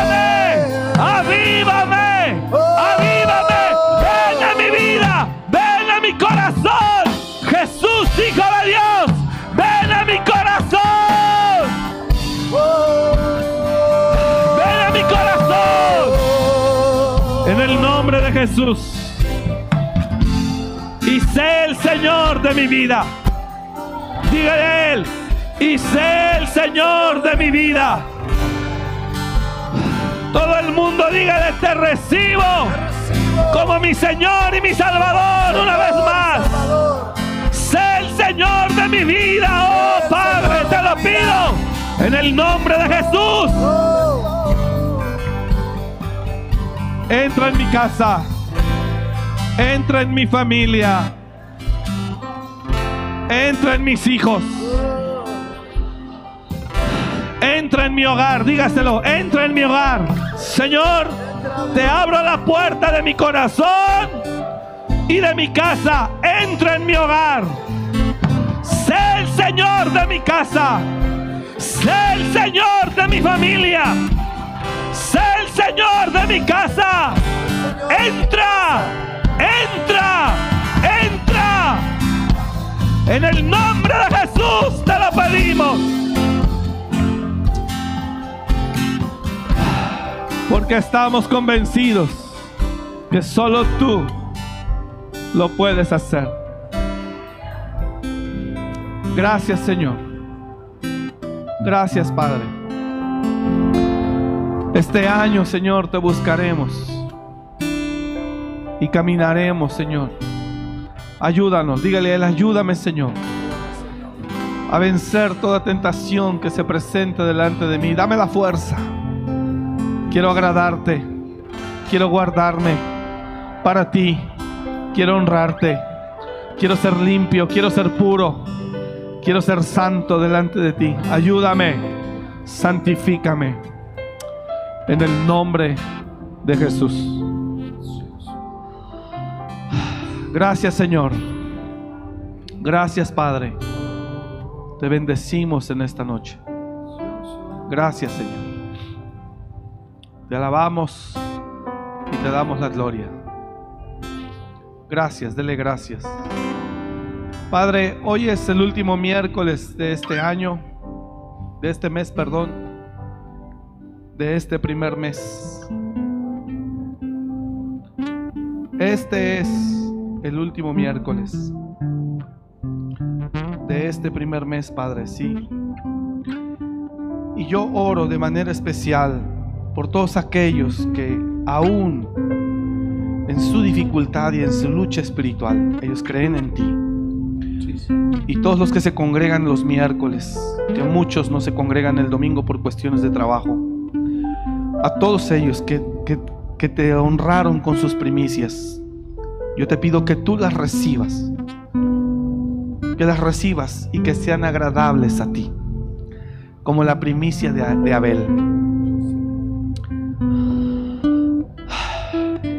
Speaker 2: Jesús. Y sé el Señor de mi vida. Dígale Él. Y sé el Señor de mi vida. Todo el mundo dígale, te recibo como mi Señor y mi Salvador una vez más. Sé el Señor de mi vida, oh Padre, te lo pido en el nombre de Jesús. Entra en mi casa, entra en mi familia, entra en mis hijos. Entra en mi hogar, dígaselo, entra en mi hogar. Señor, te abro la puerta de mi corazón y de mi casa. Entra en mi hogar. Sé el Señor de mi casa. Sé el Señor de mi familia. Sé el Señor de mi casa. Entra, entra, entra. En el nombre de Jesús te lo pedimos. Porque estamos convencidos que solo tú lo puedes hacer. Gracias Señor. Gracias Padre. Este año Señor te buscaremos y caminaremos Señor. Ayúdanos, dígale Él, ayúdame Señor a vencer toda tentación que se presente delante de mí. Dame la fuerza. Quiero agradarte. Quiero guardarme para ti. Quiero honrarte. Quiero ser limpio. Quiero ser puro. Quiero ser santo delante de ti. Ayúdame. Santifícame. En el nombre de Jesús. Gracias Señor. Gracias Padre. Te bendecimos en esta noche. Gracias Señor. Te alabamos y te damos la gloria. Gracias, dele gracias. Padre, hoy es el último miércoles de este año, de este mes, perdón, de este primer mes. Este es el último miércoles de este primer mes, Padre, sí. Y yo oro de manera especial por todos aquellos que aún en su dificultad y en su lucha espiritual, ellos creen en ti. Y todos los que se congregan los miércoles, que muchos no se congregan el domingo por cuestiones de trabajo, a todos ellos que, que, que te honraron con sus primicias, yo te pido que tú las recibas, que las recibas y que sean agradables a ti, como la primicia de, de Abel.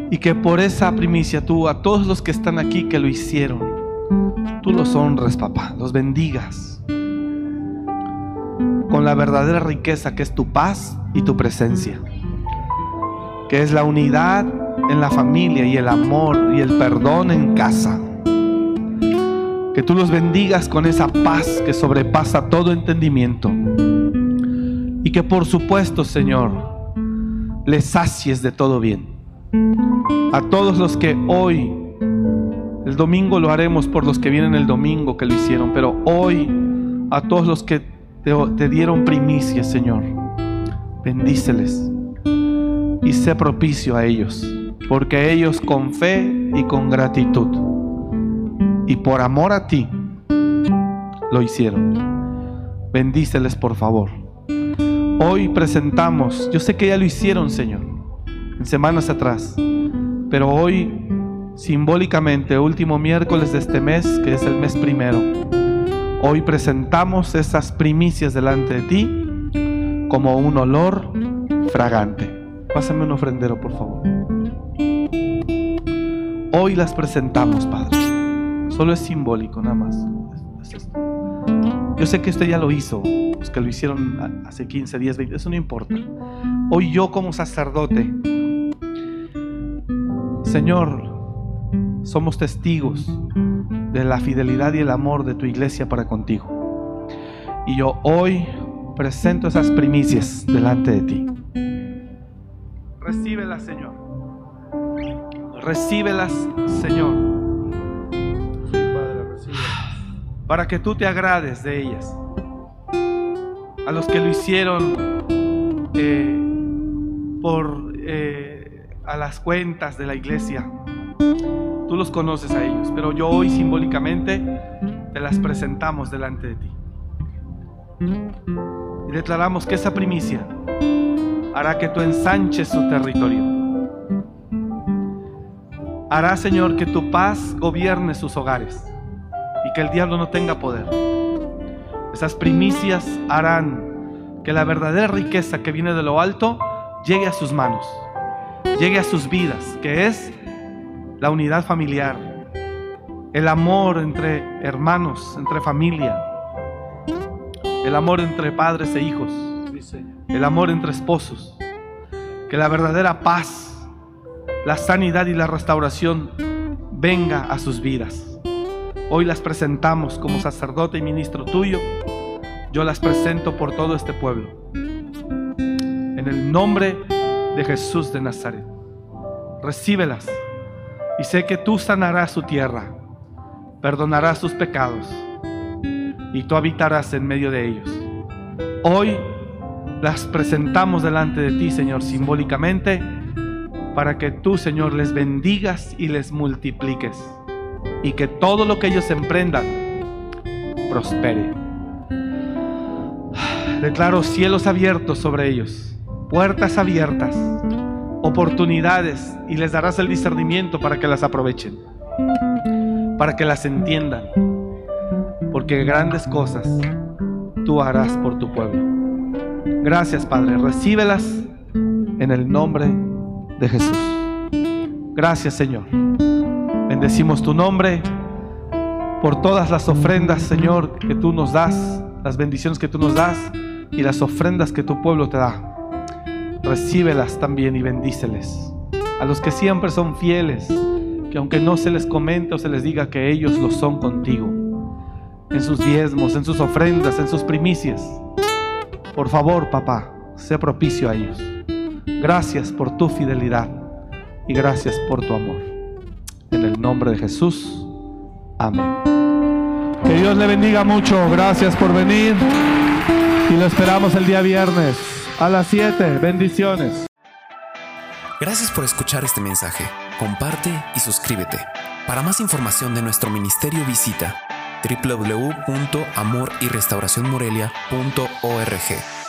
Speaker 2: Y que por esa primicia tú, a todos los que están aquí que lo hicieron, tú los honres, papá, los bendigas. Con la verdadera riqueza que es tu paz y tu presencia. Que es la unidad en la familia y el amor y el perdón en casa. Que tú los bendigas con esa paz que sobrepasa todo entendimiento. Y que por supuesto, Señor, les sacies de todo bien. A todos los que hoy, el domingo lo haremos por los que vienen el domingo que lo hicieron, pero hoy a todos los que te, te dieron primicia, Señor, bendíceles y sé propicio a ellos, porque ellos con fe y con gratitud y por amor a ti lo hicieron. Bendíceles por favor. Hoy presentamos, yo sé que ya lo hicieron, Señor, en semanas atrás, pero hoy simbólicamente, último miércoles de este mes, que es el mes primero, hoy presentamos esas primicias delante de ti como un olor fragante. Pásame un ofrendero, por favor. Hoy las presentamos, Padre. Solo es simbólico, nada más. Yo sé que usted ya lo hizo, los que lo hicieron hace 15, 10, 20, eso no importa. Hoy yo como sacerdote, Señor, somos testigos de la fidelidad y el amor de tu iglesia para contigo. Y yo hoy presento esas primicias delante de ti. Recíbelas, Señor. Recíbelas, Señor,
Speaker 3: Sí, Padre, recibe.
Speaker 2: para que tú te agrades de ellas. A los que lo hicieron eh, por eh, a las cuentas de la iglesia, tú los conoces a ellos, pero yo hoy simbólicamente te las presentamos delante de ti. Y declaramos que esa primicia hará que tú ensanches su territorio. Hará, Señor, que tu paz gobierne sus hogares y que el diablo no tenga poder. Esas primicias harán que la verdadera riqueza que viene de lo alto llegue a sus manos, llegue a sus vidas, que es la unidad familiar, el amor entre hermanos, entre familia, el amor entre padres e hijos,
Speaker 3: Sí.
Speaker 2: El amor entre esposos, que la verdadera paz, la sanidad y la restauración venga a sus vidas. Hoy las presentamos como sacerdote y ministro tuyo. Yo las presento por todo este pueblo. En el nombre de Jesús de Nazaret. Recíbelas y sé que tú sanarás su tierra, perdonarás sus pecados y tú habitarás en medio de ellos. Hoy las presentamos delante de ti, Señor, simbólicamente, para que tú, Señor, les bendigas y les multipliques, y que todo lo que ellos emprendan prospere. Declaro cielos abiertos sobre ellos, puertas abiertas, oportunidades, y les darás el discernimiento para que las aprovechen, para que las entiendan, porque grandes cosas tú harás por tu pueblo. Gracias, Padre. Recíbelas en el nombre de Jesús. Gracias, Señor. Bendecimos tu nombre por todas las ofrendas, Señor, que tú nos das, las bendiciones que tú nos das y las ofrendas que tu pueblo te da. Recíbelas también y bendíceles. A los que siempre son fieles, que aunque no se les comente o se les diga que ellos lo son contigo, en sus diezmos, en sus ofrendas, en sus primicias. Por favor, papá, sé propicio a ellos. Gracias por tu fidelidad y gracias por tu amor. En el nombre de Jesús. Amén. Que Dios le bendiga mucho. Gracias por venir. Y lo esperamos el día viernes a las 7. Bendiciones.
Speaker 1: Gracias por escuchar este mensaje. Comparte y suscríbete. Para más información de nuestro ministerio visita www.amoryrestauracionmorelia.org.